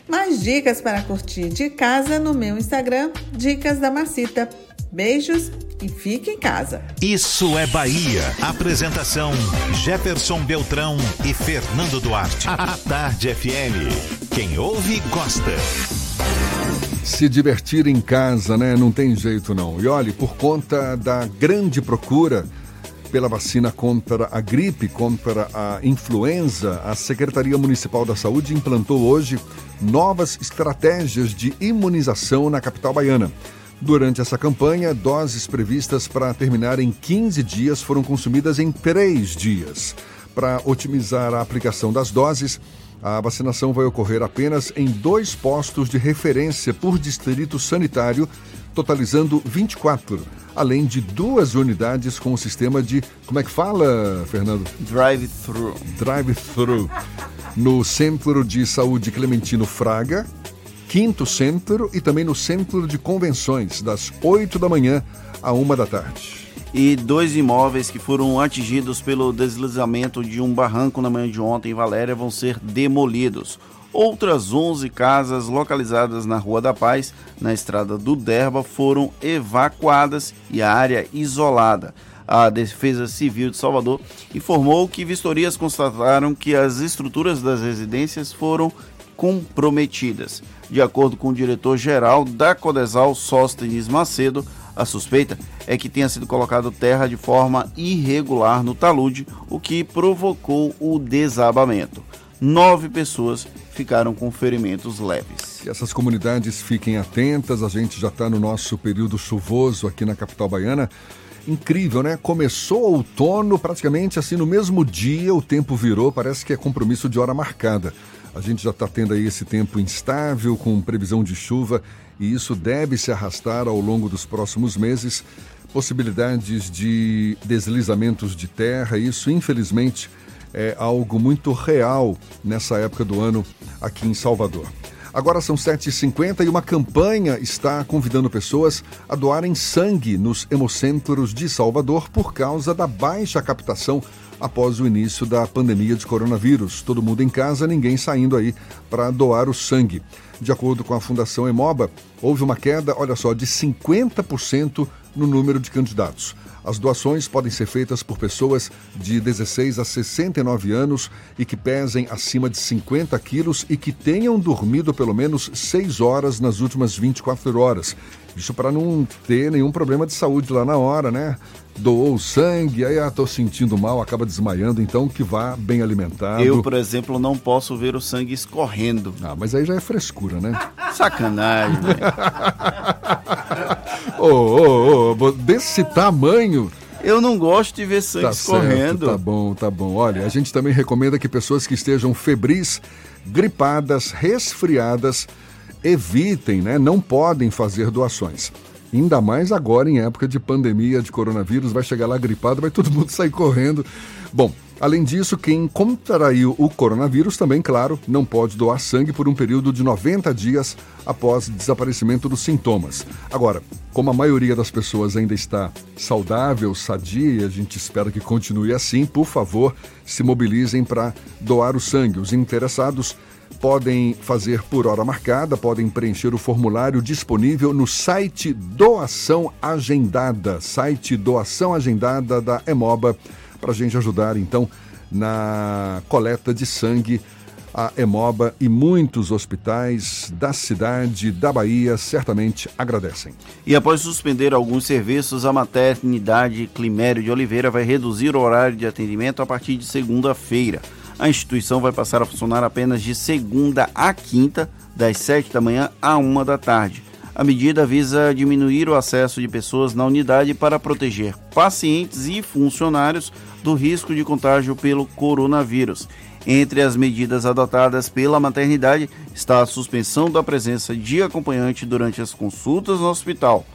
Mais dicas para curtir de casa no meu Instagram, Dicas da Marcita. Beijos e fique em casa. Isso é Bahia. Apresentação: Jefferson Beltrão e Fernando Duarte. A Tarde FM. Quem ouve, gosta. Se divertir em casa, né? Não tem jeito não. E olhe, por conta da grande procura pela vacina contra a gripe, contra a influenza, a Secretaria Municipal da Saúde implantou hoje novas estratégias de imunização na capital baiana. Durante essa campanha, doses previstas para terminar em 15 dias foram consumidas em 3 dias. Para otimizar a aplicação das doses, a vacinação vai ocorrer apenas em dois postos de referência por distrito sanitário, totalizando 24, além de duas unidades com o sistema de. Como é que fala, Fernando? Drive-thru. Drive-thru. No Centro de Saúde Clementino Fraga, Quinto Centro e também no Centro de Convenções, das 8 da manhã à 1 da tarde. E dois imóveis que foram atingidos pelo deslizamento de um barranco na manhã de ontem em Valéria vão ser demolidos. Outras 11 casas localizadas na Rua da Paz, na estrada do Derba, foram evacuadas e a área isolada. A Defesa Civil de Salvador informou que vistorias constataram que as estruturas das residências foram comprometidas. De acordo com o diretor-geral da Codesal, Sóstenes Macedo, a suspeita é que tenha sido colocado terra de forma irregular no talude, o que provocou o desabamento. Nove pessoas ficaram com ferimentos leves. Que essas comunidades fiquem atentas, a gente já está no nosso período chuvoso aqui na capital baiana. Incrível, né? Começou outono, praticamente assim no mesmo dia o tempo virou, parece que é compromisso de hora marcada. A gente já está tendo aí esse tempo instável, com previsão de chuva, e isso deve se arrastar ao longo dos próximos meses. Possibilidades de deslizamentos de terra, isso infelizmente é algo muito real nessa época do ano aqui em Salvador. Agora são 7h50 e uma campanha está convidando pessoas a doarem sangue nos hemocentros de Salvador por causa da baixa captação após o início da pandemia de coronavírus. Todo mundo em casa, ninguém saindo aí para doar o sangue. De acordo com a Fundação Emoba, houve uma queda, olha só, de 50% no número de candidatos. As doações podem ser feitas por pessoas de 16 a 69 anos e que pesem acima de 50 quilos e que tenham dormido pelo menos 6 horas nas últimas 24 horas. Isso para não ter nenhum problema de saúde lá na hora, né? Doou sangue, aí ah, tô sentindo mal, acaba desmaiando, então que vá bem alimentado. Eu, por exemplo, não posso ver o sangue escorrendo. Ah, mas aí já é frescura, né? Sacanagem, velho. Ô, ô, ô, desse tamanho. Eu não gosto de ver sangue tá escorrendo. Certo, tá bom, tá bom. Olha, a gente também recomenda que pessoas que estejam febris, gripadas, resfriadas, evitem, né? Não podem fazer doações. Ainda mais agora em época de pandemia de coronavírus, vai chegar lá gripado, vai todo mundo sair correndo. Bom, além disso, quem contraiu o coronavírus também, claro, não pode doar sangue por um período de 90 dias após desaparecimento dos sintomas. Agora, como a maioria das pessoas ainda está saudável, sadia, e a gente espera que continue assim, por favor, se mobilizem para doar o sangue. Os interessados podem fazer por hora marcada, podem preencher o formulário disponível no site Doação Agendada, site Doação Agendada da Emoba, para a gente ajudar então na coleta de sangue. A Emoba e muitos hospitais da cidade da Bahia certamente agradecem. E após suspender alguns serviços, a maternidade Climério de Oliveira vai reduzir o horário de atendimento a partir de segunda-feira. A instituição vai passar a funcionar apenas de segunda a quinta, das 7 da manhã a 1 da tarde. A medida visa diminuir o acesso de pessoas na unidade para proteger pacientes e funcionários do risco de contágio pelo coronavírus. Entre as medidas adotadas pela maternidade está a suspensão da presença de acompanhante durante as consultas no hospital.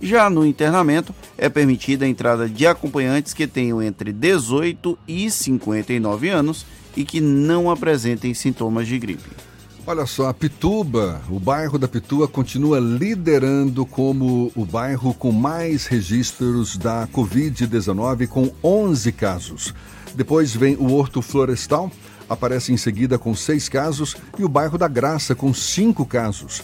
Já no internamento, é permitida a entrada de acompanhantes que tenham entre 18 e 59 anos e que não apresentem sintomas de gripe. Olha só, a Pituba, o bairro da Pituba continua liderando como o bairro com mais registros da Covid-19, com 11 casos. Depois vem o Horto Florestal, aparece em seguida com seis casos, e o bairro da Graça, com cinco casos.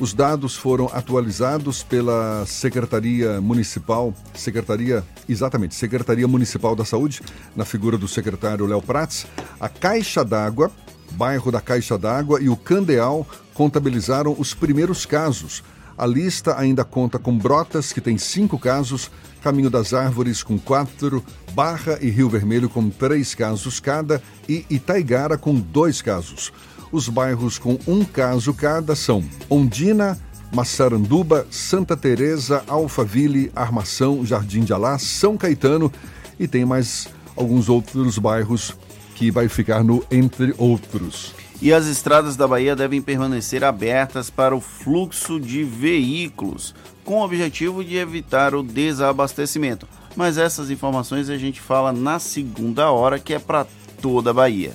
Os dados foram atualizados pela Secretaria Municipal, Secretaria, exatamente, Secretaria Municipal da Saúde, na figura do secretário Léo Prats. A Caixa d'Água, bairro da Caixa d'Água e o Candeal contabilizaram os primeiros casos. A lista ainda conta com Brotas, que tem cinco casos, Caminho das Árvores com quatro, Barra e Rio Vermelho com três casos cada e Itaigara com dois casos. Os bairros com um caso cada são Ondina, Massaranduba, Santa Teresa, Alphaville, Armação, Jardim de Alá, São Caetano e tem mais alguns outros bairros que vai ficar no entre outros. E as estradas da Bahia devem permanecer abertas para o fluxo de veículos, com o objetivo de evitar o desabastecimento. Mas essas informações a gente fala na segunda hora, que é para toda a Bahia.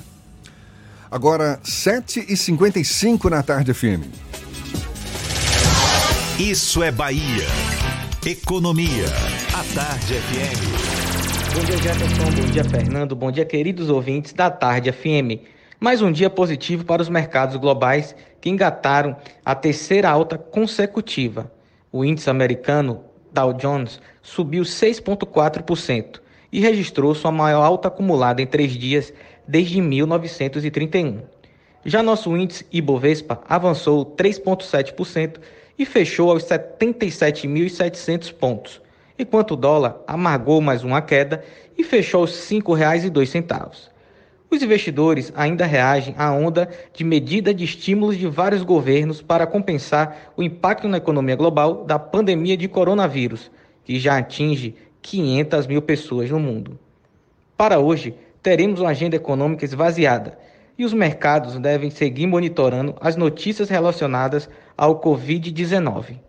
Agora, 7h55 na tarde FM. Isso é Bahia. Economia. A Tarde FM. Bom dia, Jefferson. Bom dia, Fernando. Bom dia, queridos ouvintes da Tarde FM. Mais um dia positivo para os mercados globais que engataram a terceira alta consecutiva. O índice americano Dow Jones subiu 6,4% e registrou sua maior alta acumulada em três dias desde 1931. Já nosso índice Ibovespa avançou 3,7% e fechou aos 77.700 pontos, enquanto o dólar amargou mais uma queda e fechou aos R$ 5,02. Os investidores ainda reagem à onda de medida de estímulos de vários governos para compensar o impacto na economia global da pandemia de coronavírus, que já atinge 500 mil pessoas no mundo. Para hoje, teremos uma agenda econômica esvaziada e os mercados devem seguir monitorando as notícias relacionadas ao Covid-19.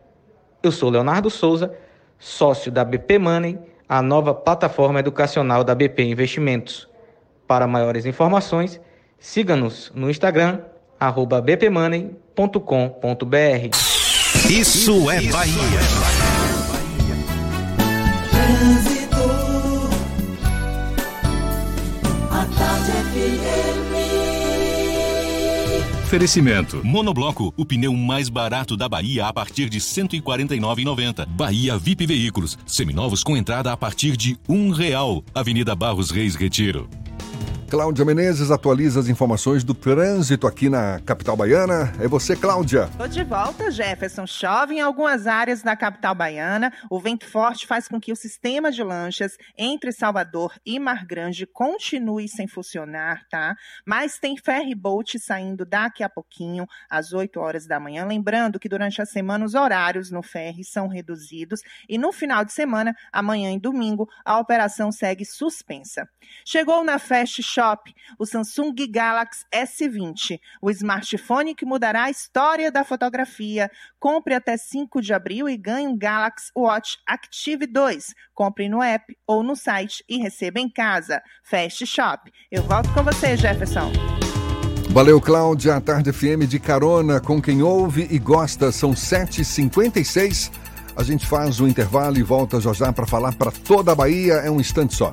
Eu sou Leonardo Souza, sócio da BP Money, a nova plataforma educacional da BP Investimentos. Para maiores informações, siga-nos no Instagram, bpmoney.com.br. Isso é Bahia. Oferecimento. Monobloco, o pneu mais barato da Bahia a partir de R$ 149,90. Bahia VIP Veículos, seminovos com entrada a partir de um real. Avenida Barros Reis Retiro. Cláudia Menezes atualiza as informações do trânsito aqui na capital baiana. É você, Cláudia. Tô de volta, Jefferson. Chove em algumas áreas da capital baiana. O vento forte faz com que o sistema de lanchas entre Salvador e Mar Grande continue sem funcionar, tá? Mas tem ferry boat saindo daqui a pouquinho, às 8 horas da manhã. Lembrando que durante a semana os horários no ferry são reduzidos e no final de semana, amanhã e domingo, a operação segue suspensa. Chegou na Fast Shop o Samsung Galaxy S20, o smartphone que mudará a história da fotografia. Compre até 5 de abril e ganhe um Galaxy Watch Active 2. Compre no app ou no site e receba em casa. Fast Shop. Eu volto com você, Jefferson. Valeu, Cláudia. A Tarde FM de carona com quem ouve e gosta. São 7h56. A gente faz o intervalo e volta já já para falar para toda a Bahia. É um instante só.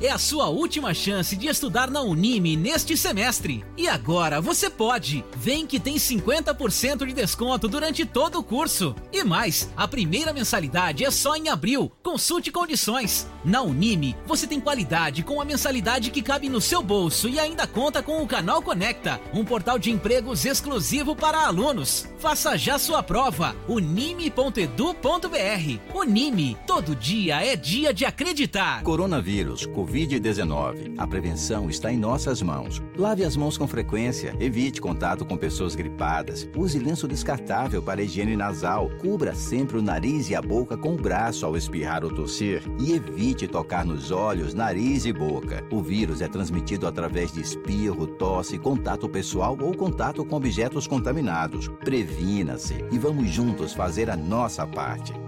É a sua última chance de estudar na Unime neste semestre. E agora você pode! Vem que tem 50% de desconto durante todo o curso. E mais, a primeira mensalidade é só em abril. Consulte condições. Na Unime, você tem qualidade com a mensalidade que cabe no seu bolso e ainda conta com o Canal Conecta, um portal de empregos exclusivo para alunos. Faça já sua prova. unime.edu.br. Unime, todo dia é dia de acreditar. Coronavírus, Covid-19. A prevenção está em nossas mãos. Lave as mãos com frequência, evite contato com pessoas gripadas, use lenço descartável para higiene nasal, cubra sempre o nariz e a boca com o braço ao espirrar ou tossir e evite tocar nos olhos, nariz e boca. O vírus é transmitido através de espirro, tosse, contato pessoal ou contato com objetos contaminados. Previna-se e vamos juntos fazer a nossa parte.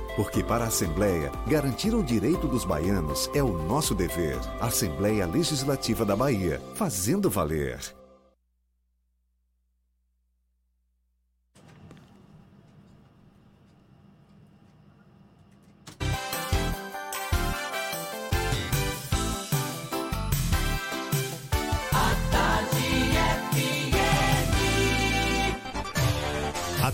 Porque para a Assembleia, garantir o direito dos baianos é o nosso dever. Assembleia Legislativa da Bahia, fazendo valer.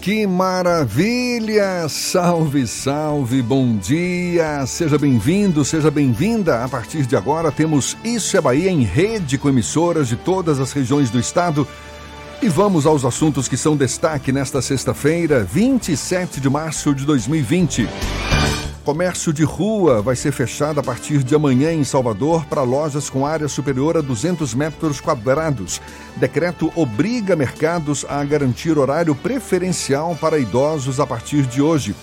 Que maravilha! Salve, salve, bom dia! Seja bem-vindo, seja bem-vinda. A partir de agora temos Isso é Bahia em rede com emissoras de todas as regiões do estado. E vamos aos assuntos que são destaque nesta sexta-feira, 27 de março de 2020. Comércio de rua vai ser fechado a partir de amanhã em Salvador para lojas com área superior a 200 metros quadrados. Decreto obriga mercados a garantir horário preferencial para idosos a partir de hoje.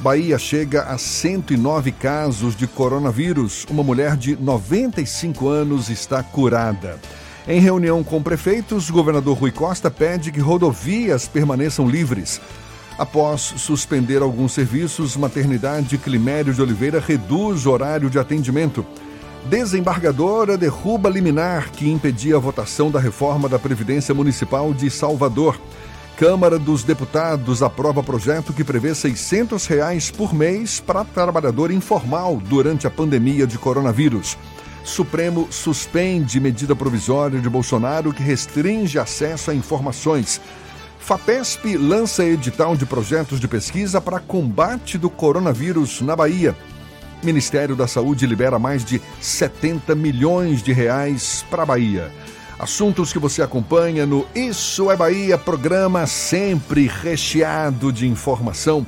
Bahia chega a 109 casos de coronavírus. Uma mulher de 95 anos está curada. Em reunião com prefeitos, o governador Rui Costa pede que rodovias permaneçam livres. Após suspender alguns serviços, Maternidade Climério de Oliveira reduz o horário de atendimento. Desembargadora derruba liminar que impedia a votação da reforma da Previdência Municipal de Salvador. Câmara dos Deputados aprova projeto que prevê 600 reais por mês para trabalhador informal durante a pandemia de coronavírus. Supremo suspende medida provisória de Bolsonaro que restringe acesso a informações. FAPESP lança edital de projetos de pesquisa para combate do coronavírus na Bahia. Ministério da Saúde libera mais de 70 milhões de reais para a Bahia. Assuntos que você acompanha no Isso é Bahia, programa sempre recheado de informação,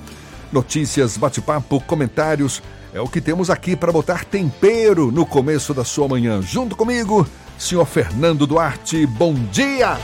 notícias, bate-papo, comentários. É o que temos aqui para botar tempero no começo da sua manhã. Junto comigo, senhor Fernando Duarte. Bom dia!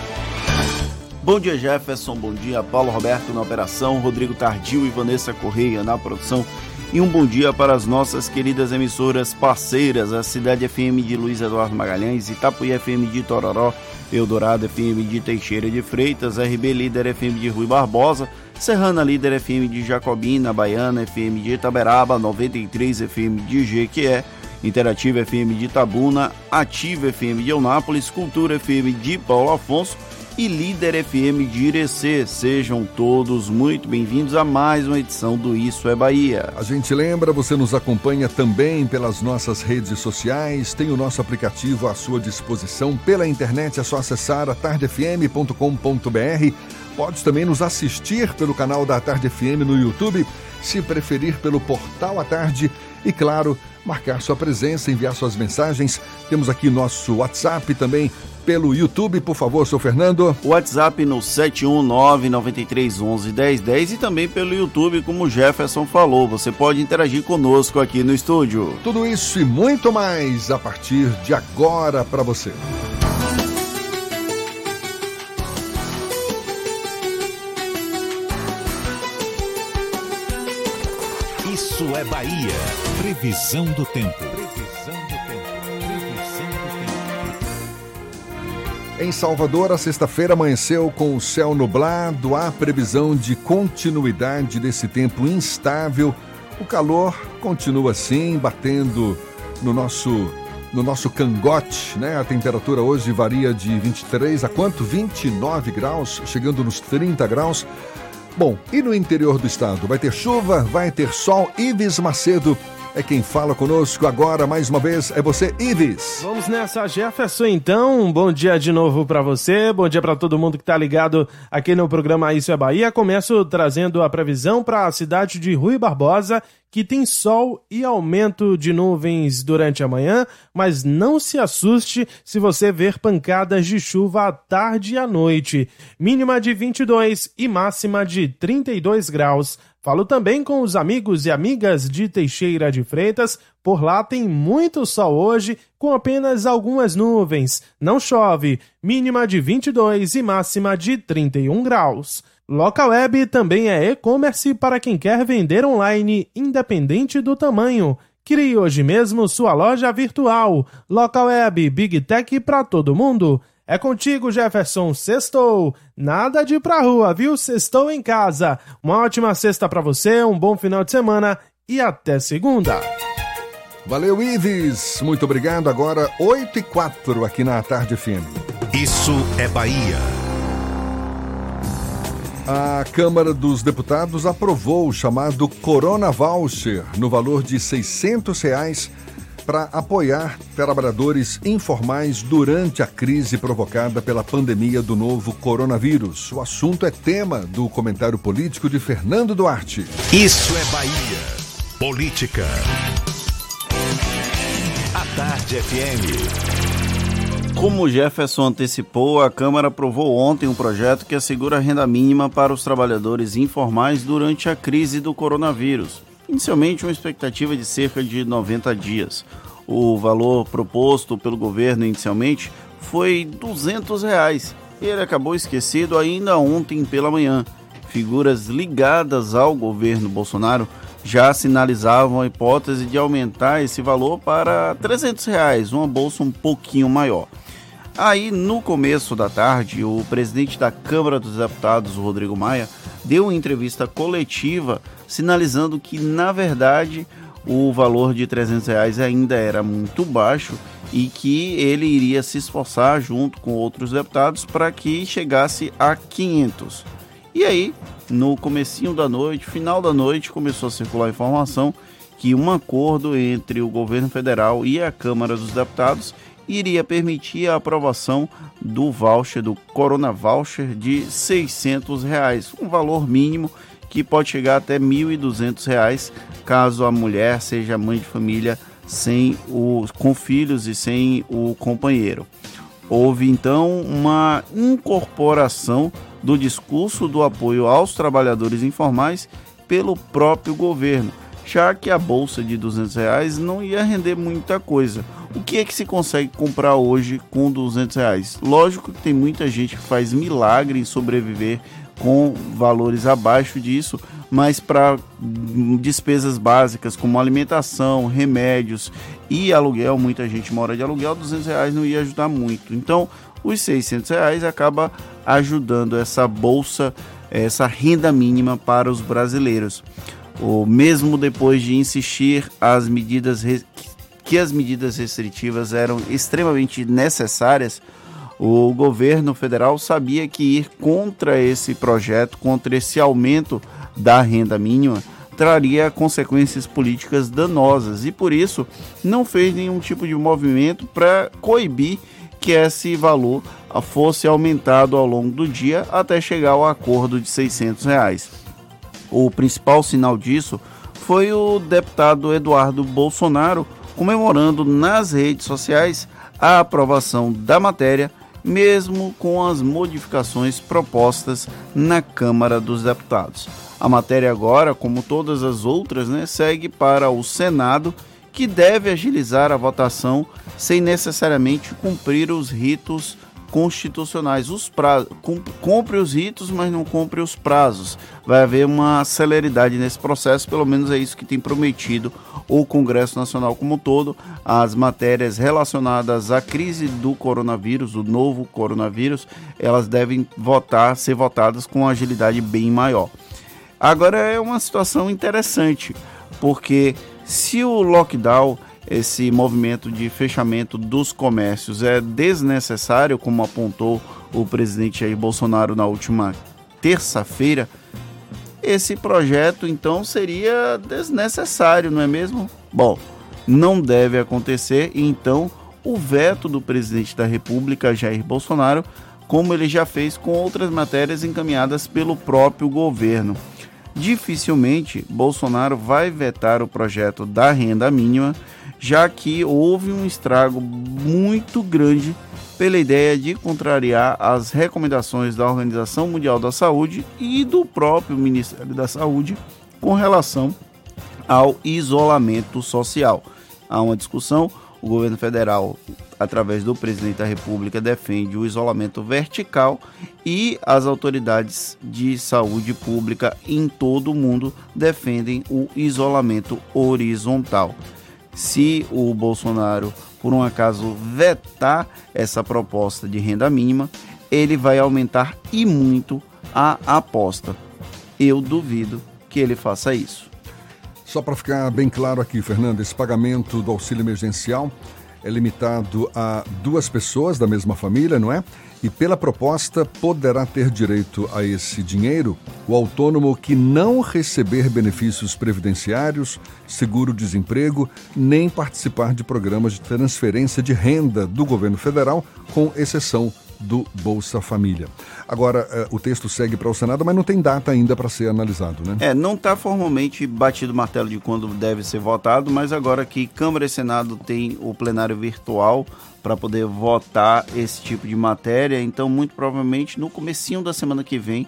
Bom dia, Jefferson. Bom dia, Paulo Roberto na operação, Rodrigo Tardio e Vanessa Correia na produção. E um bom dia para as nossas queridas emissoras parceiras, a Cidade FM de Luiz Eduardo Magalhães, Itapuí FM de Tororó, Eldorado FM de Teixeira de Freitas, RB Líder FM de Rui Barbosa, Serrana Líder FM de Jacobina, Baiana FM de Itaberaba, 93 FM de Jequié, Interativa FM de Itabuna, Ativa FM de Eunápolis, Cultura FM de Paulo Afonso e Líder FM de Irecê. Sejam todos muito bem-vindos a mais uma edição do Isso é Bahia. A gente lembra, você nos acompanha também pelas nossas redes sociais, tem o nosso aplicativo à sua disposição pela internet, é só acessar atardefm.com.br. Pode também nos assistir pelo canal da Tarde FM no YouTube, se preferir pelo portal à tarde e, claro, marcar sua presença, enviar suas mensagens. Temos aqui nosso WhatsApp também pelo YouTube, por favor, seu Fernando. WhatsApp no 71993111010 e também pelo YouTube, como o Jefferson falou. Você pode interagir conosco aqui no estúdio. Tudo isso e muito mais a partir de agora para você. Isso é Bahia. Previsão do tempo. Em Salvador, a sexta-feira amanheceu com o céu nublado. Há previsão de continuidade desse tempo instável. O calor continua assim, batendo no nosso no nosso cangote, né? A temperatura hoje varia de 23 a quanto? 29 graus, chegando nos 30 graus. Bom, e no interior do estado? Vai ter chuva? Vai ter sol? Ives Macedo é quem fala conosco agora mais uma vez. É você, Ives. Vamos nessa, Jefferson, então. Bom dia de novo para você. Bom dia para todo mundo que está ligado aqui no programa Isso é Bahia. Começo trazendo a previsão para a cidade de Rui Barbosa, que tem sol e aumento de nuvens durante a manhã, mas não se assuste se você ver pancadas de chuva à tarde e à noite. Mínima de 22 e máxima de 32 graus. Falo também com os amigos e amigas de Teixeira de Freitas. Por lá tem muito sol hoje, com apenas algumas nuvens. Não chove. Mínima de 22 e máxima de 31 graus. Local Web também é e-commerce para quem quer vender online, independente do tamanho. Crie hoje mesmo sua loja virtual. Local Web Big Tech para todo mundo. É contigo, Jefferson. Sextou. Nada de ir pra rua, viu? Sextou em casa. Uma ótima sexta para você, um bom final de semana e até segunda. Valeu, Ives. Muito obrigado. Agora, 8 e 4 aqui na Tarde FM. Isso é Bahia. A Câmara dos Deputados aprovou o chamado Corona Voucher no valor de 600 reais para apoiar trabalhadores informais durante a crise provocada pela pandemia do novo coronavírus. O assunto é tema do comentário político de Fernando Duarte. Isso é Bahia. Política. A Tarde FM. Como Jefferson antecipou, a Câmara aprovou ontem um projeto que assegura a renda mínima para os trabalhadores informais durante a crise do coronavírus. Inicialmente, uma expectativa de cerca de 90 dias. O valor proposto pelo governo inicialmente foi 200 reais. Ele acabou esquecido ainda ontem pela manhã. Figuras ligadas ao governo Bolsonaro já sinalizavam a hipótese de aumentar esse valor para 300 reais, uma bolsa um pouquinho maior. Aí, no começo da tarde, o presidente da Câmara dos Deputados, Rodrigo Maia, deu uma entrevista coletiva sinalizando que, na verdade, o valor de 300 reais ainda era muito baixo e que ele iria se esforçar junto com outros deputados para que chegasse a 500. E aí, no comecinho da noite, final da noite, começou a circular a informação que um acordo entre o governo federal e a Câmara dos Deputados iria permitir a aprovação do voucher, do Corona Voucher de 600 reais, um valor mínimo que pode chegar até R$ 1.200 caso a mulher seja mãe de família sem o, com filhos e sem o companheiro. Houve então uma incorporação do discurso do apoio aos trabalhadores informais pelo próprio governo, já que a bolsa de 200 reais não ia render muita coisa. O que é que se consegue comprar hoje com 200 reais? Lógico que tem muita gente que faz milagre em sobreviver com valores abaixo disso, mas para despesas básicas como alimentação, remédios e aluguel, muita gente mora de aluguel, 200 reais não ia ajudar muito. Então, os 600 reais acaba ajudando essa bolsa, essa renda mínima para os brasileiros. O mesmo depois de insistir as medidas que as medidas restritivas eram extremamente necessárias, o governo federal sabia que ir contra esse projeto, contra esse aumento da renda mínima, traria consequências políticas danosas e por isso não fez nenhum tipo de movimento para coibir que esse valor fosse aumentado ao longo do dia até chegar ao acordo de 600 reais. O principal sinal disso foi o deputado Eduardo Bolsonaro comemorando nas redes sociais a aprovação da matéria mesmo com as modificações propostas na Câmara dos Deputados. A matéria agora, como todas as outras, né, segue para o Senado, que deve agilizar a votação sem necessariamente cumprir os ritos constitucionais. Os prazos, cumpre os ritos, mas não cumpre os prazos. Vai haver uma celeridade nesse processo, pelo menos é isso que tem prometido o Congresso Nacional como um todo. As matérias relacionadas à crise do coronavírus, o novo coronavírus, elas devem votar, ser votadas com agilidade bem maior. Agora é uma situação interessante, porque se o lockdown esse movimento de fechamento dos comércios é desnecessário, como apontou o presidente Jair Bolsonaro na última terça-feira, esse projeto então seria desnecessário, não é mesmo? Bom, não deve acontecer, então o veto do presidente da República, Jair Bolsonaro, como ele já fez com outras matérias encaminhadas pelo próprio governo. Dificilmente Bolsonaro vai vetar o projeto da renda mínima já que houve um estrago muito grande pela ideia de contrariar as recomendações da Organização Mundial da Saúde e do próprio Ministério da Saúde com relação ao isolamento social. Há uma discussão, o governo federal, através do presidente da República, defende o isolamento vertical e as autoridades de saúde pública em todo o mundo defendem o isolamento horizontal se o Bolsonaro, por um acaso, vetar essa proposta de renda mínima, ele vai aumentar e muito a aposta. Eu duvido que ele faça isso. Só para ficar bem claro aqui, Fernando, esse pagamento do auxílio emergencial é limitado a duas pessoas da mesma família, não é? E pela proposta, poderá ter direito a esse dinheiro o autônomo que não receber benefícios previdenciários, seguro-desemprego, nem participar de programas de transferência de renda do governo federal, com exceção do Bolsa Família. Agora, eh, o texto segue para o Senado, mas não tem data ainda para ser analisado, né? É, não está formalmente batido o martelo de quando deve ser votado, mas agora que Câmara e Senado têm o plenário virtual para poder votar esse tipo de matéria, então muito provavelmente no comecinho da semana que vem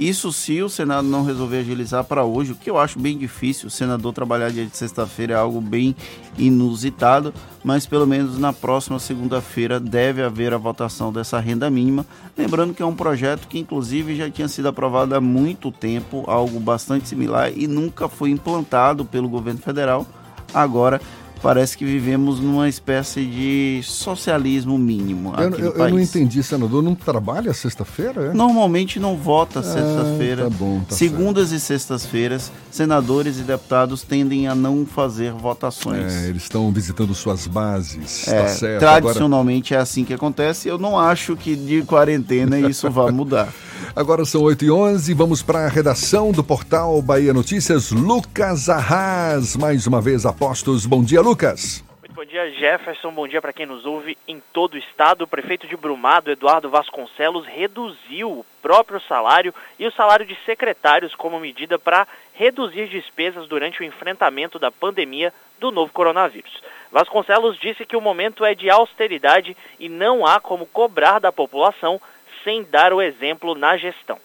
isso se o Senado não resolver agilizar para hoje, o que eu acho bem difícil. O senador trabalhar dia de sexta-feira é algo bem inusitado, mas pelo menos na próxima segunda-feira deve haver a votação dessa renda mínima. Lembrando que é um projeto que, inclusive, já tinha sido aprovado há muito tempo, algo bastante similar, e nunca foi implantado pelo governo federal. Agora parece que vivemos numa espécie de socialismo mínimo eu, eu, eu não entendi, senador. Não trabalha sexta-feira? É? Normalmente não vota sexta-feira. tá bom, tá Segundas certo. e sextas-feiras, senadores e deputados tendem a não fazer votações. É, eles estão visitando suas bases. É, tá certo. Tradicionalmente Agora... é assim que acontece. Eu não acho que de quarentena isso vá mudar. Agora são 8 e 11 vamos para a redação do portal Bahia Notícias. Lucas Arras, mais uma vez, apostos. Bom dia, Lucas. Muito bom dia, Jefferson. Bom dia para quem nos ouve em todo o estado. O prefeito de Brumado, Eduardo Vasconcelos, reduziu o próprio salário e o salário de secretários como medida para reduzir despesas durante o enfrentamento da pandemia do novo coronavírus. Vasconcelos disse que o momento é de austeridade e não há como cobrar da população sem dar o exemplo na gestão.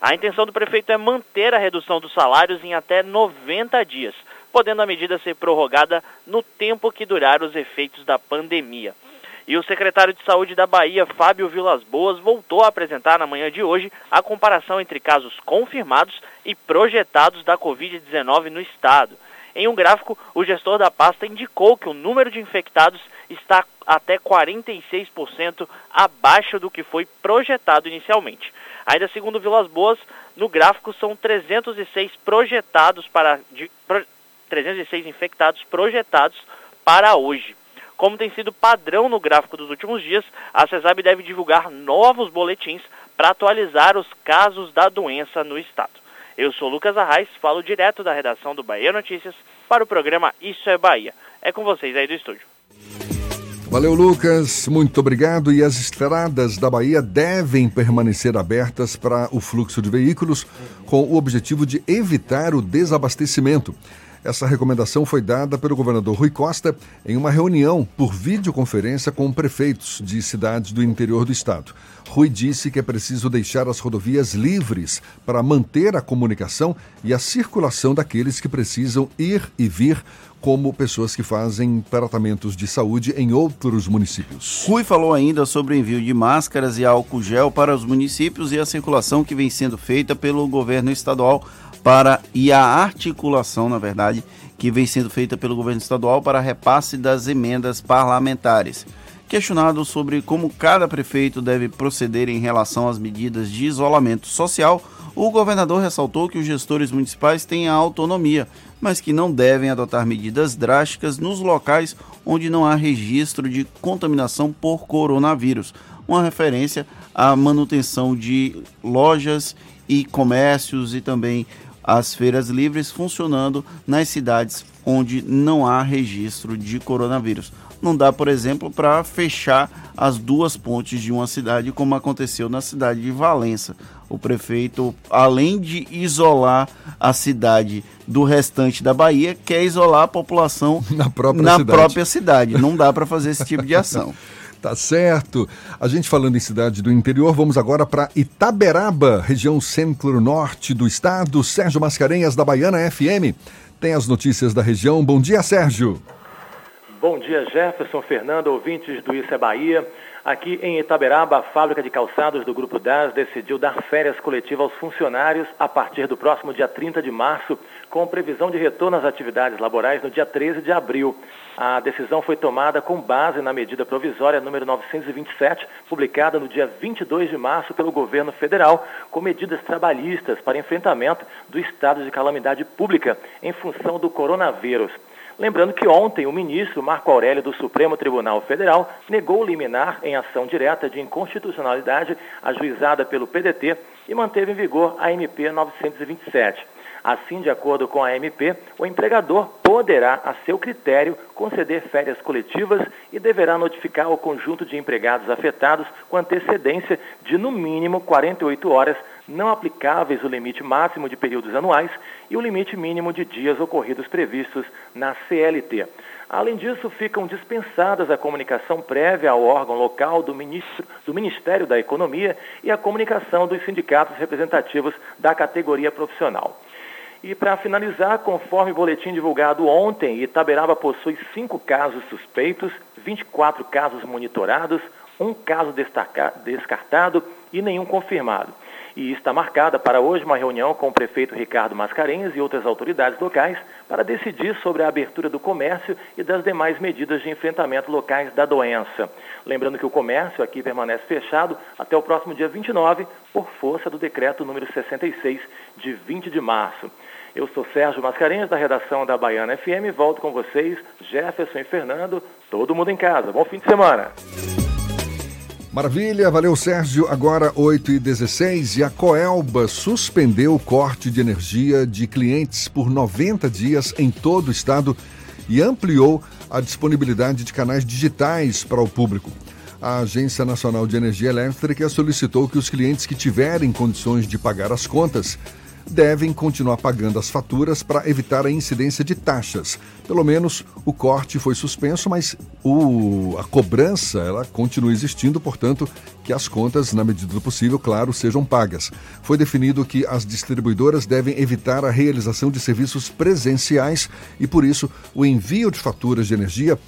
A intenção do prefeito é manter a redução dos salários em até 90 dias, podendo a medida ser prorrogada no tempo que durar os efeitos da pandemia. E o secretário de Saúde da Bahia, Fábio Vilas Boas, voltou a apresentar na manhã de hoje a comparação entre casos confirmados e projetados da Covid-19 no estado. Em um gráfico, o gestor da pasta indicou que o número de infectados está até 46% abaixo do que foi projetado inicialmente. Ainda segundo Vilas Boas, no gráfico são 306 projetados para de, pro, 306 infectados projetados para hoje. Como tem sido padrão no gráfico dos últimos dias, a CESAB deve divulgar novos boletins para atualizar os casos da doença no estado. Eu sou Lucas Arraes, falo direto da redação do Bahia Notícias para o programa Isso é Bahia. É com vocês aí do estúdio. Valeu, Lucas. Muito obrigado. E as estradas da Bahia devem permanecer abertas para o fluxo de veículos, com o objetivo de evitar o desabastecimento. Essa recomendação foi dada pelo governador Rui Costa em uma reunião por videoconferência com prefeitos de cidades do interior do estado. Rui disse que é preciso deixar as rodovias livres para manter a comunicação e a circulação daqueles que precisam ir e vir como pessoas que fazem tratamentos de saúde em outros municípios. Rui falou ainda sobre o envio de máscaras e álcool gel para os municípios e a circulação que vem sendo feita pelo governo estadual para e a articulação, na verdade, que vem sendo feita pelo governo estadual para repasse das emendas parlamentares. Questionado sobre como cada prefeito deve proceder em relação às medidas de isolamento social, o governador ressaltou que os gestores municipais têm a autonomia mas que não devem adotar medidas drásticas nos locais onde não há registro de contaminação por coronavírus. Uma referência à manutenção de lojas e comércios e também as feiras livres funcionando nas cidades onde não há registro de coronavírus. Não dá, por exemplo, para fechar as duas pontes de uma cidade, como aconteceu na cidade de Valença. O prefeito, além de isolar a cidade do restante da Bahia, quer isolar a população na própria na cidade. Própria cidade. Não dá para fazer esse tipo de ação. Tá certo. A gente falando em cidade do interior, vamos agora para Itaberaba, região centro-norte do estado. Sérgio Mascarenhas, da Baiana FM, tem as notícias da região. Bom dia, Sérgio. Bom dia, Jefferson, Fernando, ouvintes do Isso é Bahia. Aqui em Itaberaba, a fábrica de calçados do Grupo DAS decidiu dar férias coletivas aos funcionários a partir do próximo dia 30 de março, com previsão de retorno às atividades laborais no dia 13 de abril. A decisão foi tomada com base na medida provisória número 927, publicada no dia 22 de março pelo governo federal, com medidas trabalhistas para enfrentamento do estado de calamidade pública em função do coronavírus. Lembrando que ontem o ministro Marco Aurélio do Supremo Tribunal Federal negou liminar em ação direta de inconstitucionalidade ajuizada pelo PDT e manteve em vigor a MP 927. Assim, de acordo com a MP, o empregador poderá, a seu critério, conceder férias coletivas e deverá notificar o conjunto de empregados afetados com antecedência de, no mínimo, 48 horas, não aplicáveis o limite máximo de períodos anuais e o limite mínimo de dias ocorridos previstos na CLT. Além disso, ficam dispensadas a comunicação prévia ao órgão local do, ministro, do Ministério da Economia e a comunicação dos sindicatos representativos da categoria profissional. E para finalizar, conforme o boletim divulgado ontem, Itaberaba possui cinco casos suspeitos, 24 casos monitorados, um caso descartado e nenhum confirmado. E está marcada para hoje uma reunião com o prefeito Ricardo Mascarenhas e outras autoridades locais para decidir sobre a abertura do comércio e das demais medidas de enfrentamento locais da doença. Lembrando que o comércio aqui permanece fechado até o próximo dia 29, por força do decreto número 66, de 20 de março. Eu sou Sérgio Mascarenhas, da redação da Baiana FM. Volto com vocês, Jefferson e Fernando, todo mundo em casa. Bom fim de semana. Maravilha, valeu Sérgio. Agora 8 e 16 e a Coelba suspendeu o corte de energia de clientes por 90 dias em todo o estado e ampliou a disponibilidade de canais digitais para o público. A Agência Nacional de Energia Elétrica solicitou que os clientes que tiverem condições de pagar as contas devem continuar pagando as faturas para evitar a incidência de taxas. Pelo menos o corte foi suspenso, mas o, a cobrança ela continua existindo, portanto, que as contas, na medida do possível, claro, sejam pagas. Foi definido que as distribuidoras devem evitar a realização de serviços presenciais e, por isso, o envio de faturas de energia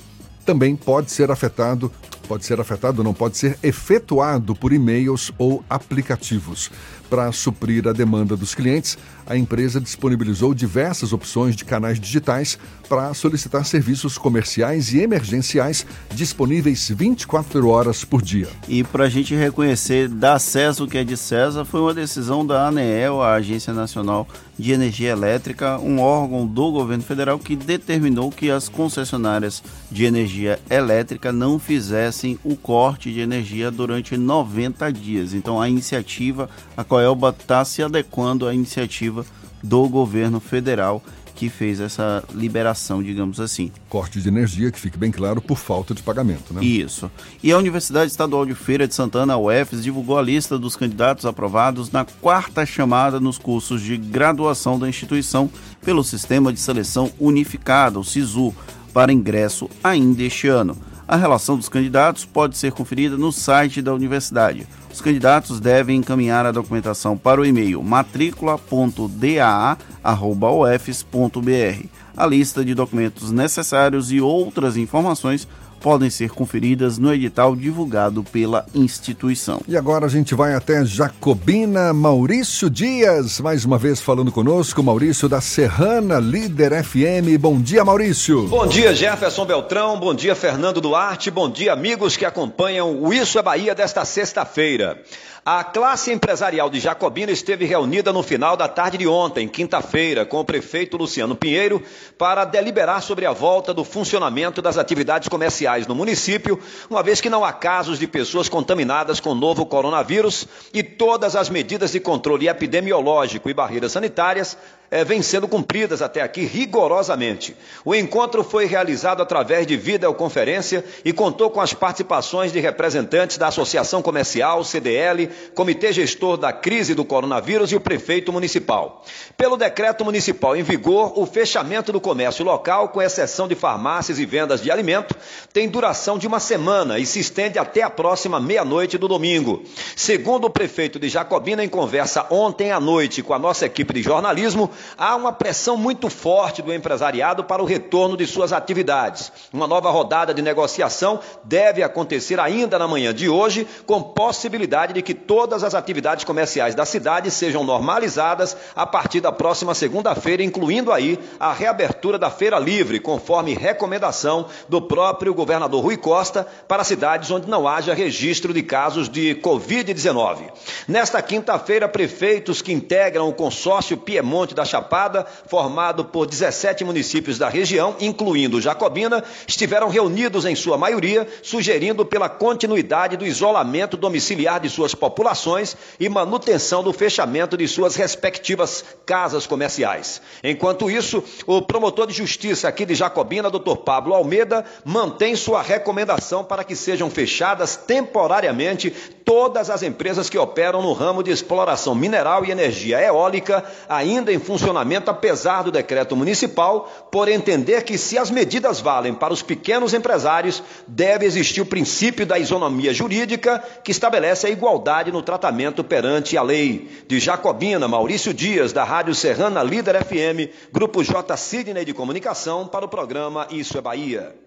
também pode ser afetado, pode ser afetado, não pode ser efetuado por e-mails ou aplicativos. Para suprir a demanda dos clientes, a empresa disponibilizou diversas opções de canais digitais para solicitar serviços comerciais e emergenciais disponíveis 24 horas por dia. E para a gente reconhecer, dar César o que é de César, foi uma decisão da ANEEL, a Agência Nacional de Energia Elétrica, um órgão do governo federal que determinou que as concessionárias de energia elétrica não fizessem o corte de energia durante 90 dias. Então a iniciativa, a Coelba está se adequando à iniciativa do governo federal que fez essa liberação, digamos assim. Corte de energia, que fique bem claro, por falta de pagamento, né? Isso. E a Universidade Estadual de Feira de Santana, a UFES, divulgou a lista dos candidatos aprovados na quarta chamada nos cursos de graduação da instituição pelo Sistema de Seleção Unificado, o SISU, para ingresso ainda este ano. A relação dos candidatos pode ser conferida no site da universidade. Os candidatos devem encaminhar a documentação para o e-mail matrícula.daa.ufs.br. A lista de documentos necessários e outras informações podem ser conferidas no edital divulgado pela instituição. E agora a gente vai até Jacobina, Maurício Dias, mais uma vez falando conosco, Maurício da Serrana, líder FM. Bom dia, Maurício. Bom dia, Jefferson Beltrão. Bom dia, Fernando Duarte. Bom dia, amigos que acompanham o Isso é Bahia desta sexta-feira. A classe empresarial de Jacobina esteve reunida no final da tarde de ontem, quinta-feira, com o prefeito Luciano Pinheiro, para deliberar sobre a volta do funcionamento das atividades comerciais no município, uma vez que não há casos de pessoas contaminadas com o novo coronavírus e todas as medidas de controle epidemiológico e barreiras sanitárias é, vêm sendo cumpridas até aqui rigorosamente. O encontro foi realizado através de videoconferência e contou com as participações de representantes da Associação Comercial, CDL, Comitê Gestor da Crise do Coronavírus e o prefeito municipal. Pelo decreto municipal em vigor, o fechamento do comércio local, com exceção de farmácias e vendas de alimento, tem duração de uma semana e se estende até a próxima meia-noite do domingo. Segundo o prefeito de Jacobina, em conversa ontem à noite com a nossa equipe de jornalismo, há uma pressão muito forte do empresariado para o retorno de suas atividades. Uma nova rodada de negociação deve acontecer ainda na manhã de hoje, com possibilidade de que todas as atividades comerciais da cidade sejam normalizadas a partir da próxima segunda-feira, incluindo aí a reabertura da Feira Livre, conforme recomendação do próprio governador Rui Costa para cidades onde não haja registro de casos de Covid-19. Nesta quinta-feira, prefeitos que integram o consórcio Piemonte da Chapada, formado por 17 municípios da região, incluindo Jacobina, estiveram reunidos em sua maioria, sugerindo pela continuidade do isolamento domiciliar de suas populações e manutenção do fechamento de suas respectivas casas comerciais. Enquanto isso, o promotor de justiça aqui de Jacobina, Dr. Pablo Almeida, mantém sua recomendação para que sejam fechadas temporariamente todas as empresas que operam no ramo de exploração mineral e energia eólica, ainda em funcionamento apesar do decreto municipal, por entender que se as medidas valem para os pequenos empresários, deve existir o princípio da isonomia jurídica que estabelece a igualdade no tratamento perante a lei. De Jacobina, Maurício Dias, da Rádio Serrana Líder FM, Grupo J. Sidney de Comunicação, para o programa Isso é Bahia.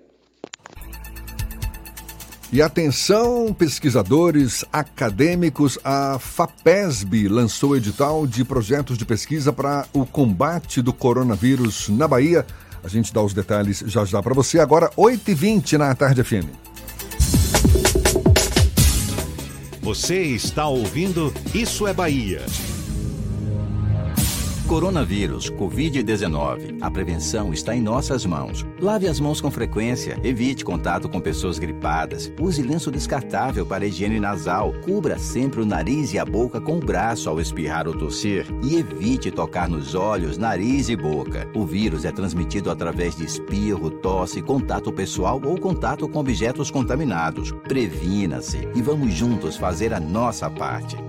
E atenção, pesquisadores acadêmicos, a FAPESB lançou edital de projetos de pesquisa para o combate do coronavírus na Bahia. A gente dá os detalhes já já para você. Agora, 8h20 na Tarde FM. Você está ouvindo Isso é Bahia. Coronavírus, Covid-19. A prevenção está em nossas mãos. Lave as mãos com frequência, evite contato com pessoas gripadas, use lenço descartável para higiene nasal, cubra sempre o nariz e a boca com o braço ao espirrar ou tossir e evite tocar nos olhos, nariz e boca. O vírus é transmitido através de espirro, tosse, contato pessoal ou contato com objetos contaminados. Previna-se e vamos juntos fazer a nossa parte.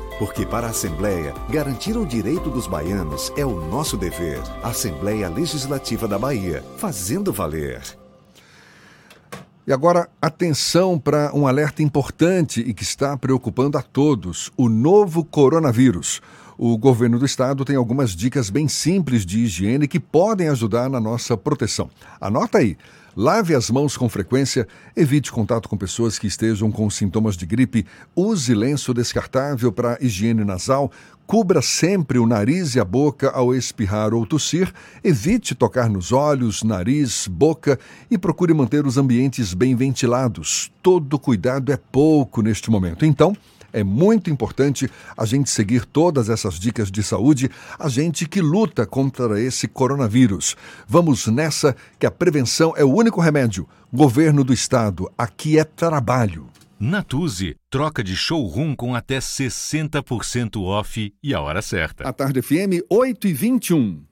Porque para a Assembleia, garantir o direito dos baianos é o nosso dever. Assembleia Legislativa da Bahia, fazendo valer. E agora, atenção para um alerta importante e que está preocupando a todos: o novo coronavírus. O governo do estado tem algumas dicas bem simples de higiene que podem ajudar na nossa proteção. Anota aí. Lave as mãos com frequência, evite contato com pessoas que estejam com sintomas de gripe, use lenço descartável para higiene nasal, cubra sempre o nariz e a boca ao espirrar ou tossir, evite tocar nos olhos, nariz, boca e procure manter os ambientes bem ventilados. Todo cuidado é pouco neste momento. Então, é muito importante a gente seguir todas essas dicas de saúde, a gente que luta contra esse coronavírus. Vamos nessa, que a prevenção é o único remédio. Governo do Estado, aqui é trabalho. Natuse, troca de showroom com até 60% off e a hora certa. A tarde FM 8 e 21.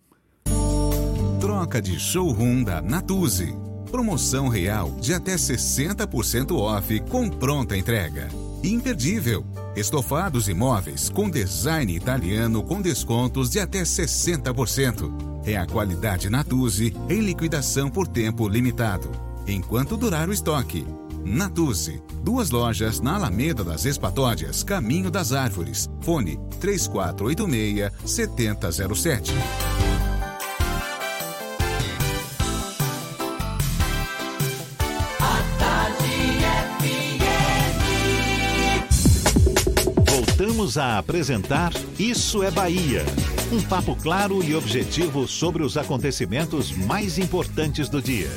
Troca de showroom da Natuse. Promoção real de até 60% off com pronta entrega imperdível. Estofados e móveis com design italiano com descontos de até 60%. É a qualidade Natuzzi em liquidação por tempo limitado, enquanto durar o estoque. Natuzzi, duas lojas na Alameda das Espatódias, Caminho das Árvores. Fone 3486 7007. Voltamos a apresentar Isso é Bahia. Um papo claro e objetivo sobre os acontecimentos mais importantes do dia.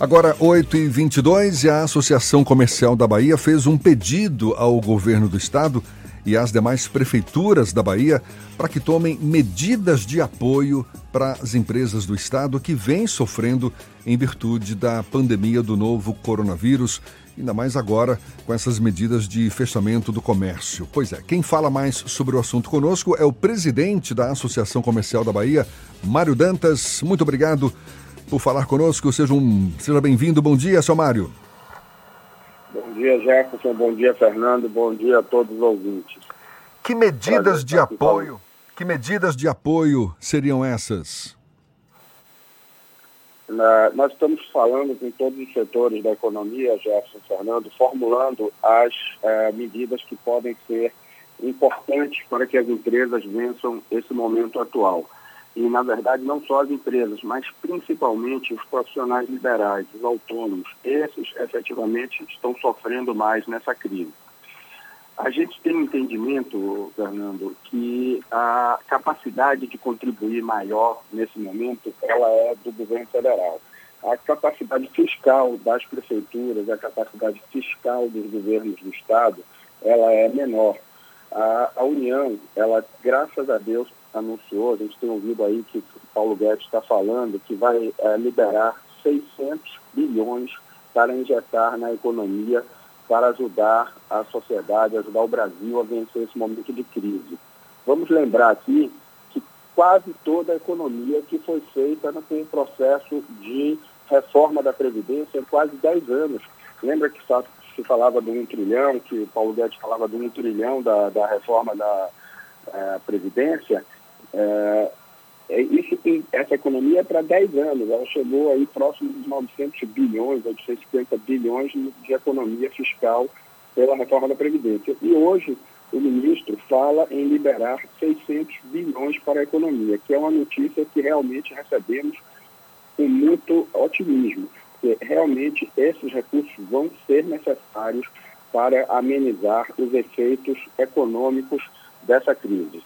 Agora, 8h22, e a Associação Comercial da Bahia fez um pedido ao governo do estado e às demais prefeituras da Bahia para que tomem medidas de apoio para as empresas do estado que vêm sofrendo em virtude da pandemia do novo coronavírus, ainda mais agora com essas medidas de fechamento do comércio. Pois é, quem fala mais sobre o assunto conosco é o presidente da Associação Comercial da Bahia, Mário Dantas. Muito obrigado por falar conosco. Seja, um, seja bem-vindo. Bom dia, seu Mário. Bom dia, Jefferson. Bom dia, Fernando. Bom dia a todos os ouvintes. Que medidas de apoio, que medidas de apoio seriam essas? Nós estamos falando com todos os setores da economia, Jefferson Fernando, formulando as eh, medidas que podem ser importantes para que as empresas vençam esse momento atual. E, na verdade, não só as empresas, mas principalmente os profissionais liberais, os autônomos. Esses, efetivamente, estão sofrendo mais nessa crise. A gente tem um entendimento, Fernando, que a capacidade de contribuir maior nesse momento, ela é do governo federal. A capacidade fiscal das prefeituras, a capacidade fiscal dos governos do Estado, ela é menor. A, a União, ela, graças a Deus, anunciou, a gente tem ouvido aí que Paulo Guedes está falando, que vai é, liberar 600 bilhões para injetar na economia, para ajudar a sociedade, ajudar o Brasil a vencer esse momento de crise. Vamos lembrar aqui que quase toda a economia que foi feita um processo de reforma da Previdência em quase 10 anos. Lembra que se falava de um trilhão, que Paulo Guedes falava de um trilhão da, da reforma da é, Previdência? É, é, isso tem, essa economia é para 10 anos, ela chegou aí próximo dos 900 bilhões, 850 bilhões de economia fiscal pela reforma da Previdência. E hoje o ministro fala em liberar 600 bilhões para a economia, que é uma notícia que realmente recebemos com muito otimismo, porque realmente esses recursos vão ser necessários para amenizar os efeitos econômicos dessa crise.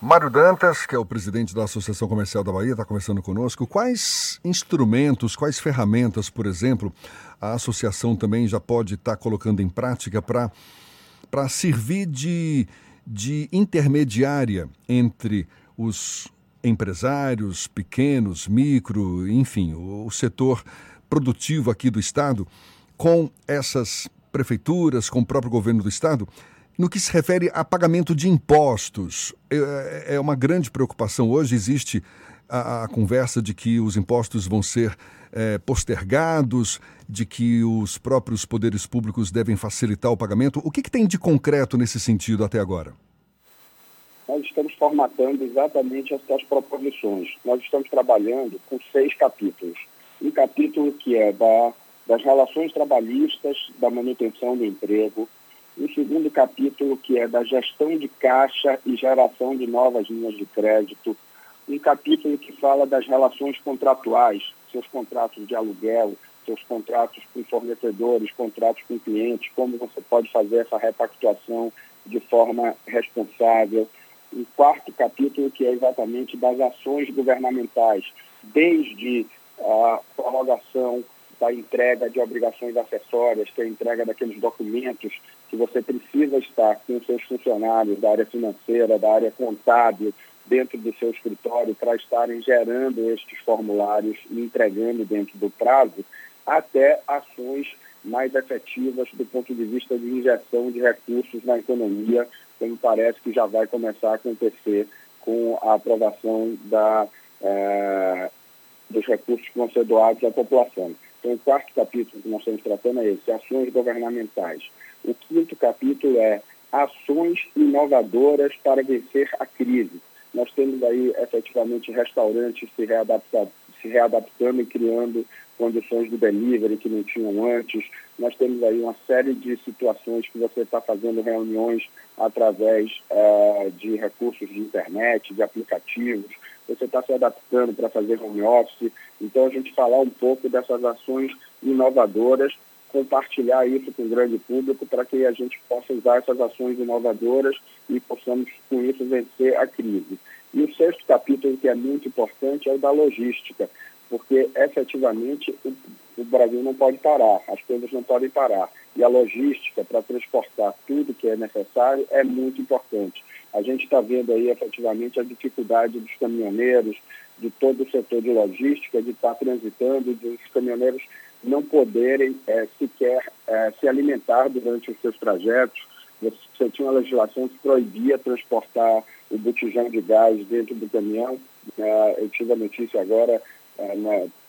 Mário Dantas, que é o presidente da Associação Comercial da Bahia, está conversando conosco. Quais instrumentos, quais ferramentas, por exemplo, a associação também já pode estar tá colocando em prática para servir de, de intermediária entre os empresários pequenos, micro, enfim, o, o setor produtivo aqui do Estado, com essas prefeituras, com o próprio governo do Estado? No que se refere a pagamento de impostos, é, é uma grande preocupação. Hoje existe a, a conversa de que os impostos vão ser é, postergados, de que os próprios poderes públicos devem facilitar o pagamento. O que, que tem de concreto nesse sentido até agora? Nós estamos formatando exatamente essas proposições. Nós estamos trabalhando com seis capítulos. Um capítulo que é da, das relações trabalhistas, da manutenção do emprego, um segundo capítulo que é da gestão de caixa e geração de novas linhas de crédito, um capítulo que fala das relações contratuais, seus contratos de aluguel, seus contratos com fornecedores, contratos com clientes, como você pode fazer essa repactuação de forma responsável. Um quarto capítulo que é exatamente das ações governamentais, desde a prorrogação da entrega de obrigações acessórias, que é a entrega daqueles documentos que você precisa estar com seus funcionários da área financeira, da área contábil, dentro do seu escritório para estarem gerando estes formulários e entregando dentro do prazo, até ações mais efetivas do ponto de vista de injeção de recursos na economia, como parece que já vai começar a acontecer com a aprovação da, eh, dos recursos que vão ser doados à população. Então, o quarto capítulo que nós estamos tratando é esse, ações governamentais. O quinto capítulo é ações inovadoras para vencer a crise. Nós temos aí, efetivamente, restaurantes se, se readaptando e criando condições de delivery que não tinham antes. Nós temos aí uma série de situações que você está fazendo reuniões através uh, de recursos de internet, de aplicativos você está se adaptando para fazer home office. Então, a gente falar um pouco dessas ações inovadoras, compartilhar isso com o grande público para que a gente possa usar essas ações inovadoras e possamos, com isso, vencer a crise. E o sexto capítulo, que é muito importante, é o da logística, porque efetivamente o, o Brasil não pode parar, as coisas não podem parar. E a logística para transportar tudo que é necessário é muito importante. A gente está vendo aí efetivamente a dificuldade dos caminhoneiros, de todo o setor de logística, de estar tá transitando, dos caminhoneiros não poderem é, sequer é, se alimentar durante os seus trajetos. Você tinha uma legislação que proibia transportar o botijão de gás dentro do caminhão. É, eu tive a notícia agora, é,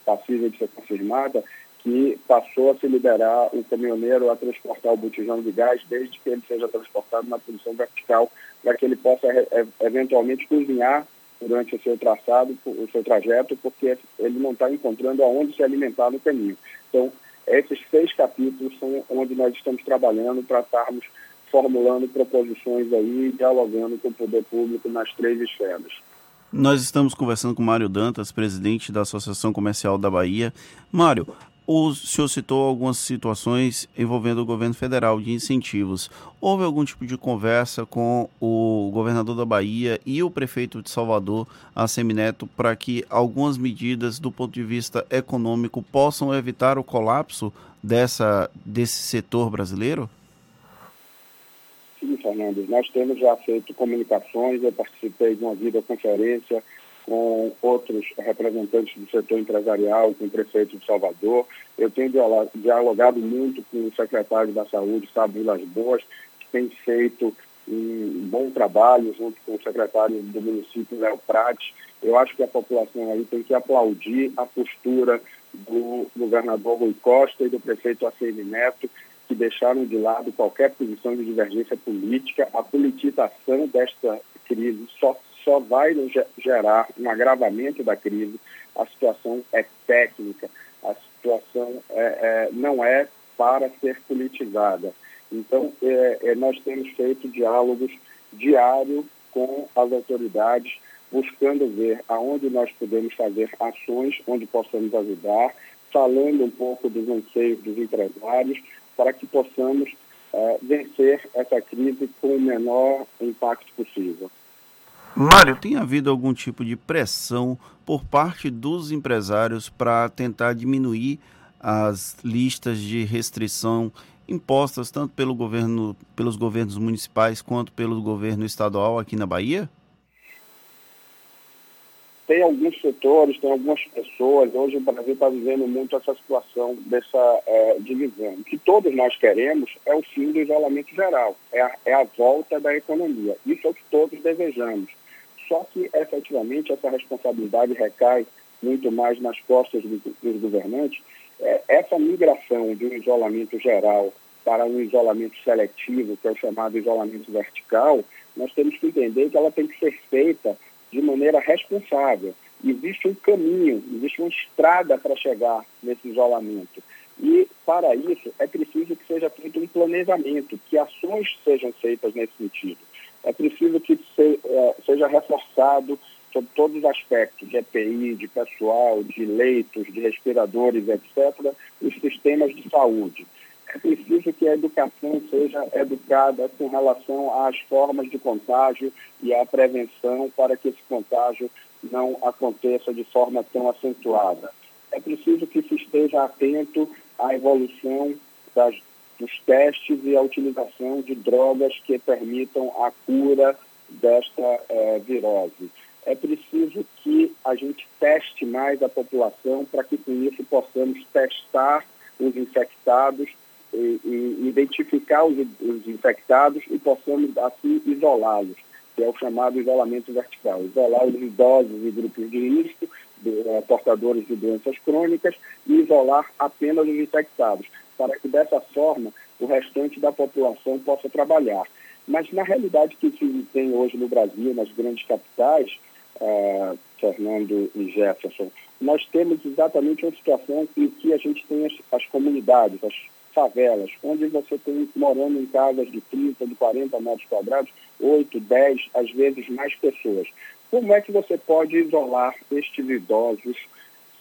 passível de ser confirmada, que passou a se liberar o caminhoneiro a transportar o botijão de gás desde que ele seja transportado na posição vertical para que ele possa é, eventualmente cozinhar durante o seu traçado, o seu trajeto, porque ele não está encontrando aonde se alimentar no caminho. Então, esses seis capítulos são onde nós estamos trabalhando para estarmos formulando proposições aí, dialogando com o poder público nas três esferas. Nós estamos conversando com Mário Dantas, presidente da Associação Comercial da Bahia. Mário, o senhor citou algumas situações envolvendo o governo federal de incentivos. Houve algum tipo de conversa com o governador da Bahia e o prefeito de Salvador, Assemineto, para que algumas medidas do ponto de vista econômico possam evitar o colapso dessa, desse setor brasileiro? Sim, Fernando. Nós temos já feito comunicações, eu participei de uma videoconferência com outros representantes do setor empresarial, com o prefeito de Salvador. Eu tenho dialogado muito com o secretário da Saúde, Sábio Vilas Boas, que tem feito um bom trabalho junto com o secretário do município, Léo Prates. Eu acho que a população aí tem que aplaudir a postura do governador Rui Costa e do prefeito ACM Neto, que deixaram de lado qualquer posição de divergência política. A politização desta crise só só vai gerar um agravamento da crise. A situação é técnica, a situação é, é, não é para ser politizada. Então, é, é nós temos feito diálogos diários com as autoridades, buscando ver aonde nós podemos fazer ações, onde possamos ajudar, falando um pouco dos anseios dos empresários, para que possamos é, vencer essa crise com o menor impacto possível. Mário, tem havido algum tipo de pressão por parte dos empresários para tentar diminuir as listas de restrição impostas tanto pelo governo, pelos governos municipais quanto pelo governo estadual aqui na Bahia? Tem alguns setores, tem algumas pessoas. Hoje o Brasil está vivendo muito essa situação dessa é, divisão. O que todos nós queremos é o fim do isolamento geral, é a, é a volta da economia. Isso é o que todos desejamos. Só que, efetivamente, essa responsabilidade recai muito mais nas costas dos, governantes. É, essa migração de um isolamento geral para um isolamento seletivo, que é o chamado isolamento vertical, nós temos que entender que ela tem que ser feita de maneira responsável. Existe um caminho, existe uma estrada para chegar nesse isolamento. E, para isso, é preciso que seja feito um planejamento, que ações sejam feitas nesse sentido é preciso que se, é, seja reforçado sobre todos os aspectos de EPI, de pessoal, de leitos, de respiradores, etc., os sistemas de saúde. É preciso que a educação seja educada com relação às formas de contágio e à prevenção para que esse contágio não aconteça de forma tão acentuada. É preciso que se esteja atento à evolução das dos testes e a utilização de drogas que permitam a cura desta é, virose. É preciso que a gente teste mais a população para que com isso possamos testar os infectados e, e identificar os, os, infectados e possamos assim isolá-los, que é o chamado isolamento vertical. Isolar os idosos e grupos de risco, é, portadores de doenças crônicas, e isolar apenas os infectados para que dessa forma o restante da população possa trabalhar. Mas na realidade que se tem hoje no Brasil, nas grandes capitais, uh, Fernando e Jefferson, nós temos exatamente uma situação em que a gente tem as, as comunidades, as favelas, onde você tem morando em casas de 30, de 40 metros quadrados, 8, 10, às vezes mais pessoas. Como é que você pode isolar estes idosos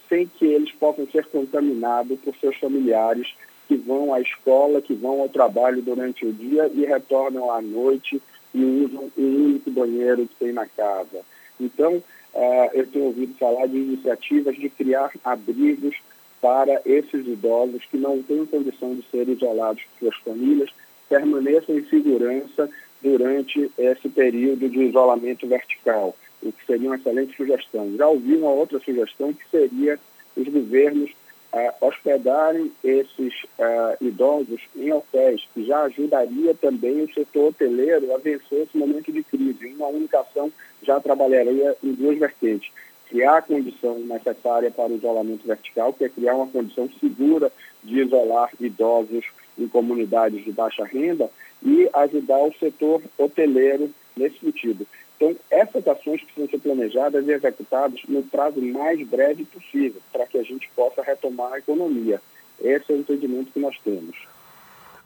sem que eles possam ser contaminados por seus familiares que vão à escola, que vão ao trabalho durante o dia e retornam à noite e usam o único banheiro que tem na casa. Então, uh, eu tenho ouvido falar de iniciativas de criar abrigos para esses idosos que não têm condição de ser isolados por suas famílias, permaneçam em segurança durante esse período de isolamento vertical, o que seria uma excelente sugestão. Já ouvi uma outra sugestão que seria os governos uh, hospedarem esses uh, idosos em hotéis, que já ajudaria também o setor hoteleiro a vencer esse momento de crise. Uma única ação já trabalharia em duas vertentes. Criar a condição necessária para o isolamento vertical, que é criar uma condição segura de isolar idosos em comunidades de baixa renda e ajudar o setor hoteleiro nesse sentido. Então, essas ações precisam ser planejadas e executadas no prazo mais breve possível, para que a gente possa retomar a economia. Esse é o entendimento que nós temos.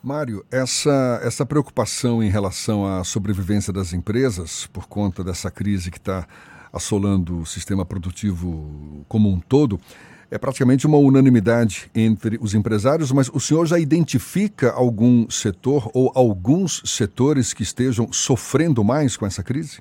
Mário, essa, essa preocupação em relação à sobrevivência das empresas, por conta dessa crise que está assolando o sistema produtivo como um todo, é praticamente uma unanimidade entre os empresários, mas o senhor já identifica algum setor ou alguns setores que estejam sofrendo mais com essa crise?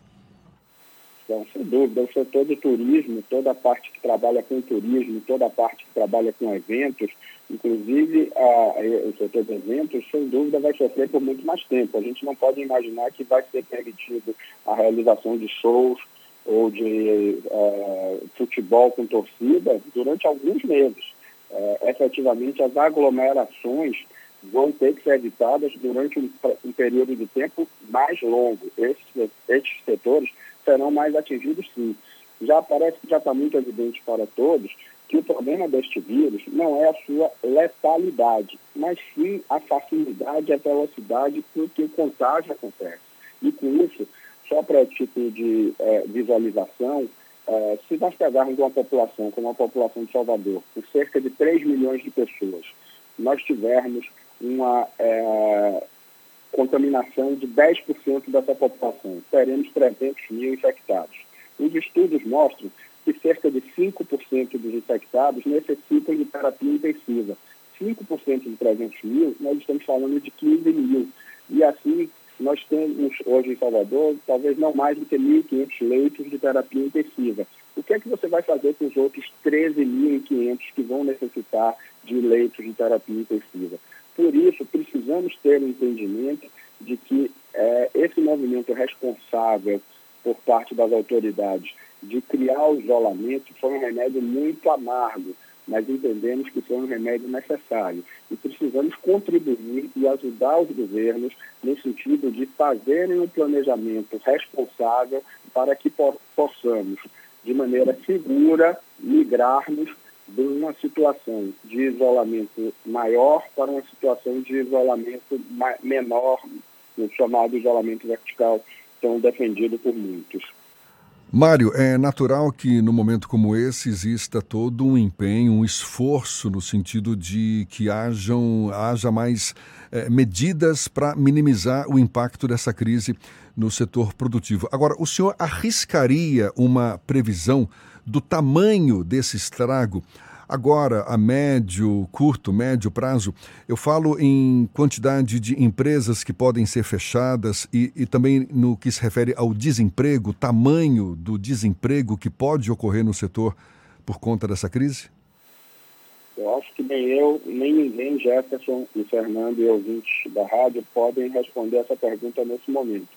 Então, sem dúvida, o setor do turismo, toda a parte que trabalha com turismo, toda a parte que trabalha com eventos, inclusive a, o setor de eventos, sem dúvida, vai sofrer por muito mais tempo. A gente não pode imaginar que vai ser permitido a realização de shows ou de uh, futebol com torcida durante alguns meses. Uh, efetivamente, as aglomerações vão ter que ser evitadas durante um, um período de tempo mais longo. Esses, esses setores serão mais atingidos, sim. Já parece que já está muito evidente para todos que o problema deste vírus não é a sua letalidade, mas sim a facilidade e a velocidade com que o contágio acontece. E com isso, só para título de é, visualização, é, se nós pegarmos uma população como a população de Salvador, com cerca de 3 milhões de pessoas, nós tivermos uma é, contaminação de 10% dessa população, teremos 300 mil infectados. Os estudos mostram que cerca de 5% dos infectados necessitam de terapia intensiva. 5% de 300 mil, nós estamos falando de 15 mil. E assim, nós temos hoje em Salvador, talvez não mais do que 1.500 leitos de terapia intensiva. O que é que você vai fazer com os outros 13.500 que vão necessitar de leitos de terapia intensiva? Por isso, precisamos ter um entendimento de que é, esse movimento responsável por parte das autoridades de criar o isolamento foi um remédio muito amargo mas entendemos que foi um remédio necessário e precisamos contribuir e ajudar os governos no sentido de fazerem um planejamento responsável para que possamos, de maneira segura, migrarmos de uma situação de isolamento maior para uma situação de isolamento menor, o chamado isolamento vertical, tão defendido por muitos. Mário, é natural que no momento como esse exista todo um empenho, um esforço no sentido de que hajam, haja mais é, medidas para minimizar o impacto dessa crise no setor produtivo. Agora, o senhor arriscaria uma previsão do tamanho desse estrago Agora, a médio, curto, médio prazo, eu falo em quantidade de empresas que podem ser fechadas e, e também no que se refere ao desemprego, tamanho do desemprego que pode ocorrer no setor por conta dessa crise? Eu acho que nem eu, nem ninguém, Jefferson e Fernando e ouvintes da rádio, podem responder essa pergunta nesse momento,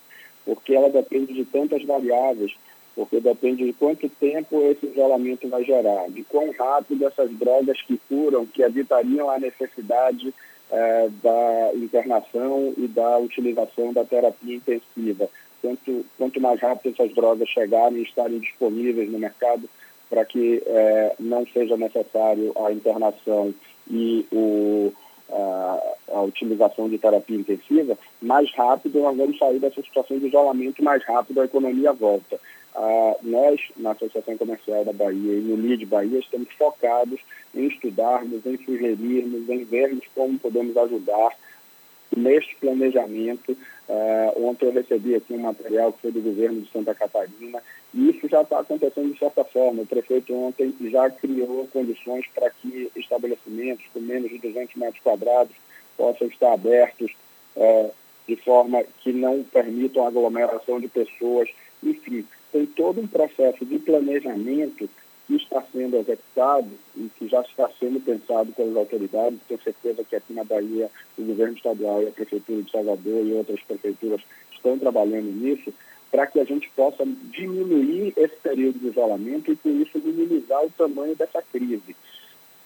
porque ela depende de tantas variáveis porque depende de quanto tempo esse isolamento vai gerar, de quão rápido essas drogas que curam, que evitariam a necessidade eh, da internação e da utilização da terapia intensiva. Quanto, quanto mais rápido essas drogas chegarem e estarem disponíveis no mercado, para que eh, não seja necessário a internação e o, a, a, utilização de terapia intensiva, mais rápido nós vamos sair dessa situação de isolamento, mais rápido a economia volta. Ah, nós, na Associação Comercial da Bahia e no LID Bahia, estamos focados em estudarmos, em sugerirmos, em vermos como podemos ajudar neste planejamento. Ah, ontem eu recebi aqui um material que foi do governo de Santa Catarina e isso já está acontecendo de certa forma. O prefeito ontem já criou condições para que estabelecimentos com menos de 200 metros quadrados possam estar abertos ah, de forma que não permitam aglomeração de pessoas. Enfim, tem todo um processo de planejamento que está sendo executado e que já está sendo pensado pelas autoridades. Tenho certeza que aqui na Bahia o governo estadual e a Prefeitura de Salvador e outras prefeituras estão trabalhando nisso para que a gente possa diminuir esse período de isolamento e, com isso, minimizar o tamanho dessa crise.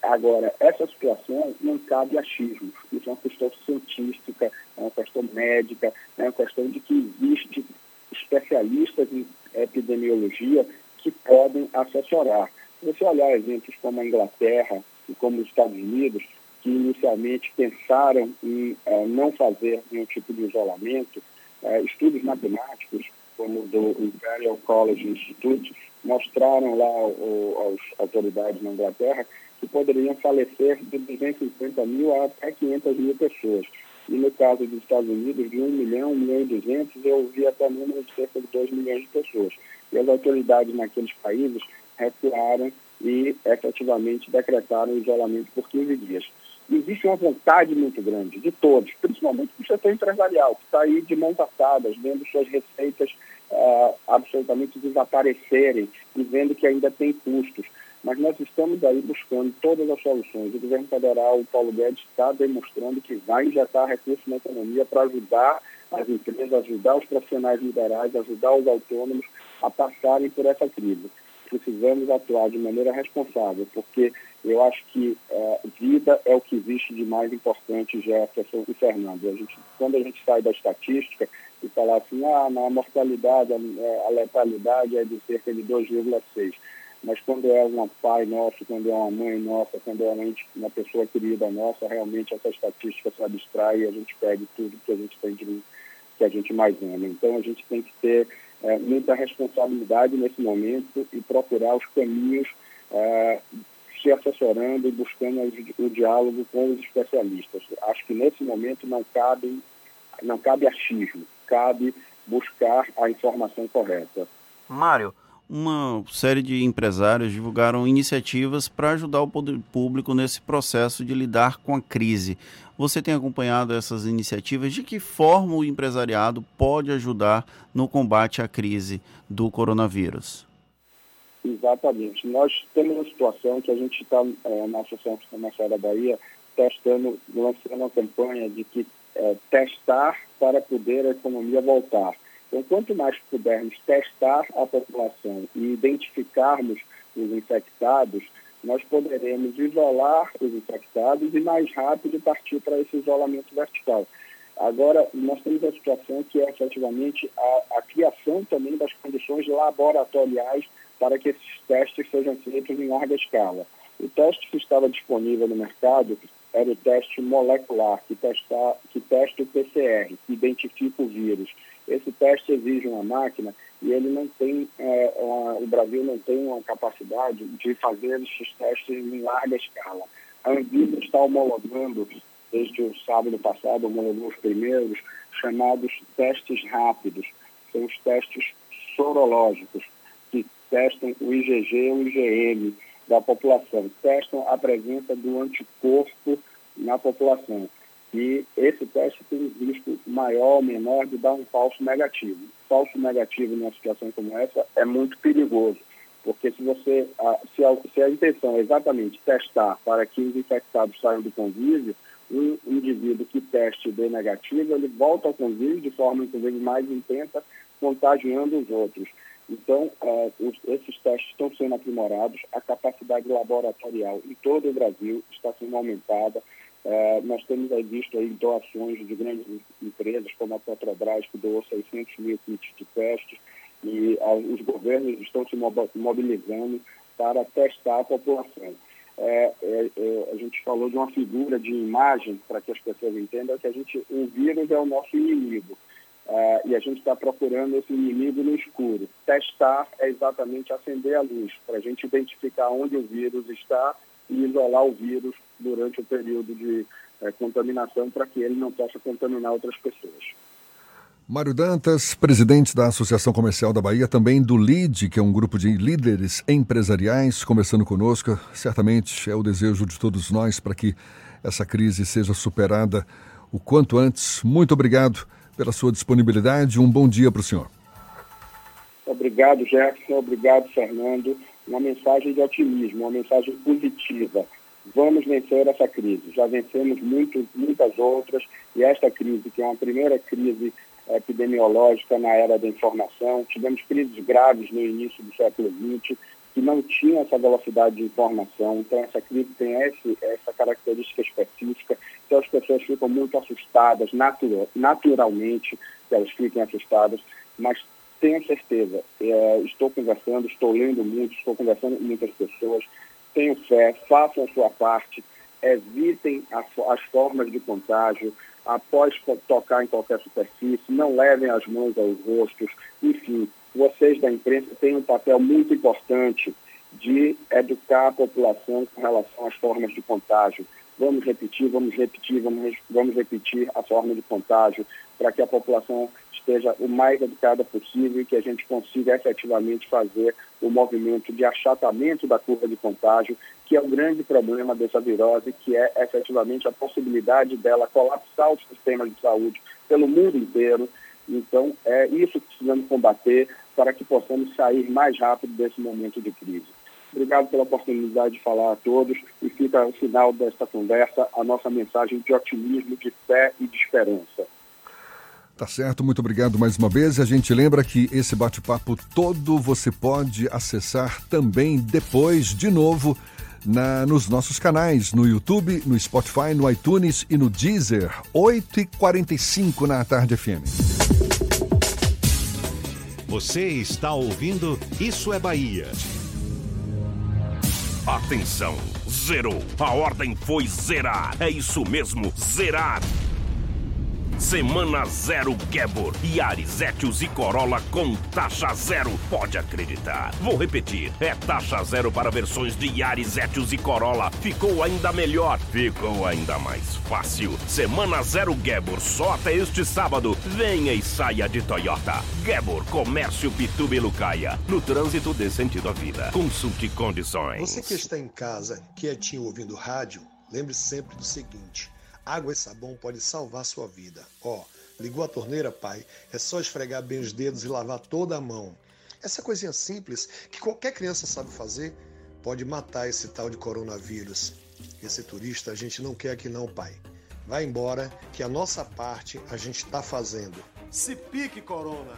Agora, essa situação não cabe achismos. Isso é uma questão científica, é uma questão médica, é uma questão de que existe especialistas em epidemiologia que podem assessorar. Se você olhar exemplos como a Inglaterra e como os Estados Unidos, que inicialmente pensaram em eh, não fazer nenhum tipo de isolamento, eh, estudos matemáticos, como do Imperial College Institute, mostraram lá às autoridades na Inglaterra que poderiam falecer de 250 mil a até 500 mil pessoas. E no caso dos Estados Unidos, de 1 milhão, 1 milhão e 200, eu vi até número de cerca de 2 milhões de pessoas. E as autoridades naqueles países recuaram e efetivamente decretaram o isolamento por 15 dias. Existe uma vontade muito grande de todos, principalmente do setor empresarial, que está aí de mãos atadas, vendo suas receitas uh, absolutamente desaparecerem e vendo que ainda tem custos. Mas nós estamos aí buscando todas as soluções. O governo federal, o Paulo Guedes, está demonstrando que vai injetar recursos na economia para ajudar as empresas, ajudar os profissionais liberais, ajudar os autônomos a passarem por essa crise. Precisamos atuar de maneira responsável, porque eu acho que é, vida é o que existe de mais importante, Jefferson e Fernando. A gente, quando a gente sai da estatística e falar assim, ah, a mortalidade, a, a letalidade é de cerca de 2,6 mas quando é um pai nosso, quando é uma mãe nossa, quando é uma, uma pessoa querida nossa, realmente essa estatística se abstrai e a gente perde tudo que a gente tem de, que a gente mais ama. Então a gente tem que ter é, muita responsabilidade nesse momento e procurar os caminhos é, se assessorando e buscando o, diálogo com os especialistas. Acho que nesse momento não cabe, não cabe achismo, cabe buscar a informação correta. Mário, uma série de empresários divulgaram iniciativas para ajudar o poder público nesse processo de lidar com a crise. Você tem acompanhado essas iniciativas? De que forma o empresariado pode ajudar no combate à crise do coronavírus? Exatamente. Nós temos uma situação que a gente está, é, na Associação Comercial da Bahia, testando, lançando uma campanha de que é, testar para poder a economia voltar. Então, quanto mais pudermos testar a população e identificarmos os infectados, nós poderemos isolar os infectados e mais rápido partir para esse isolamento vertical. Agora, nós temos a situação que é efetivamente a, a criação também das condições laboratoriais para que esses testes sejam feitos em larga escala. O teste que estava disponível no mercado era o teste molecular, que, testa, que testa o PCR, que identifica o vírus. Esse teste exige uma máquina e ele não tem, é, uma, o Brasil não tem uma capacidade de fazer esses testes em larga escala. A Anvisa está homologando, desde o sábado passado, homologou os primeiros, chamados testes rápidos. São os testes sorológicos, que testam o IgG e o IgM da população, testam a presença do anticorpo na população. E esse teste tem um risco maior ou menor de dar um falso negativo. Falso negativo numa situação como essa é muito perigoso, porque se você se a, se a intenção é exatamente testar para que os infectados saiam do convívio, um indivíduo que teste de negativo, ele volta ao convívio de forma inclusive mais intensa, contagiando os outros. Então, uh, os, esses testes estão sendo aprimorados, a capacidade laboratorial em todo o Brasil está sendo aumentada, é, nós temos aí visto aí doações de grandes empresas, como a Petrobras, que doou 600 mil kits de testes, e a, os governos estão se mobilizando para testar a população. É, é, é, a gente falou de uma figura de imagem, para que as pessoas entendam que a gente, o vírus é o nosso inimigo. É, e a gente está procurando esse inimigo no escuro. Testar é exatamente acender a luz, para a gente identificar onde o vírus está e isolar o vírus durante o período de é, contaminação para que ele não possa contaminar outras pessoas. Mário Dantas, presidente da Associação Comercial da Bahia, também do LID, que é um grupo de líderes empresariais, conversando conosco. Certamente é o desejo de todos nós para que essa crise seja superada o quanto antes. Muito obrigado pela sua disponibilidade. Um bom dia para o senhor. Obrigado, Jefferson. Obrigado, Fernando. Uma mensagem de otimismo, uma mensagem positiva vamos vencer essa crise. Já vencemos muito, muitas outras e esta crise, que é uma primeira crise epidemiológica na era da informação, tivemos crises graves no início do século XX que não tinham essa velocidade de informação. Então, essa crise tem esse, essa característica específica, que as pessoas ficam muito assustadas, natural, naturalmente, que elas fiquem assustadas, mas tenho certeza, é, estou conversando, estou lendo muito, estou conversando com muitas pessoas, tenham fé, façam a sua parte, evitem as, as formas de contágio, após tocar em qualquer superfície, não levem as mãos aos rostos, enfim, vocês da imprensa têm um papel muito importante de educar a população com relação às formas de contágio. Vamos repetir, vamos repetir, vamos, vamos repetir a forma de contágio para que a população esteja o mais educada possível e que a gente consiga efetivamente fazer o movimento de achatamento da curva de contágio, que é o grande problema dessa virose, que é efetivamente a possibilidade dela colapsar o sistema de saúde pelo mundo inteiro. Então, é isso que precisamos combater para que possamos sair mais rápido desse momento de crise. Obrigado pela oportunidade de falar a todos e fica ao final desta conversa a nossa mensagem de otimismo, de fé e de esperança. Tá certo, muito obrigado mais uma vez. A gente lembra que esse bate-papo todo você pode acessar também depois, de novo, na, nos nossos canais, no YouTube, no Spotify, no iTunes e no Deezer, 8h45 na Tarde FM. Você está ouvindo Isso é Bahia. Atenção, zerou. A ordem foi zerar. É isso mesmo, zerar. Semana zero Gabor, Yaris, Etios e Corolla com taxa zero. Pode acreditar. Vou repetir. É taxa zero para versões de Yaris, Etios e Corolla. Ficou ainda melhor. Ficou ainda mais fácil. Semana zero Gabor, só até este sábado. Venha e saia de Toyota. Gabor, Comércio Pituba e Lucaia. No trânsito dê sentido à vida. Consulte condições. Você que está em casa, quietinho ouvindo rádio, lembre sempre do seguinte. Água e sabão pode salvar sua vida. Ó, ligou a torneira, pai? É só esfregar bem os dedos e lavar toda a mão. Essa coisinha simples que qualquer criança sabe fazer pode matar esse tal de coronavírus. Esse turista a gente não quer aqui não, pai. Vai embora que a nossa parte a gente está fazendo. Se pique, Corona!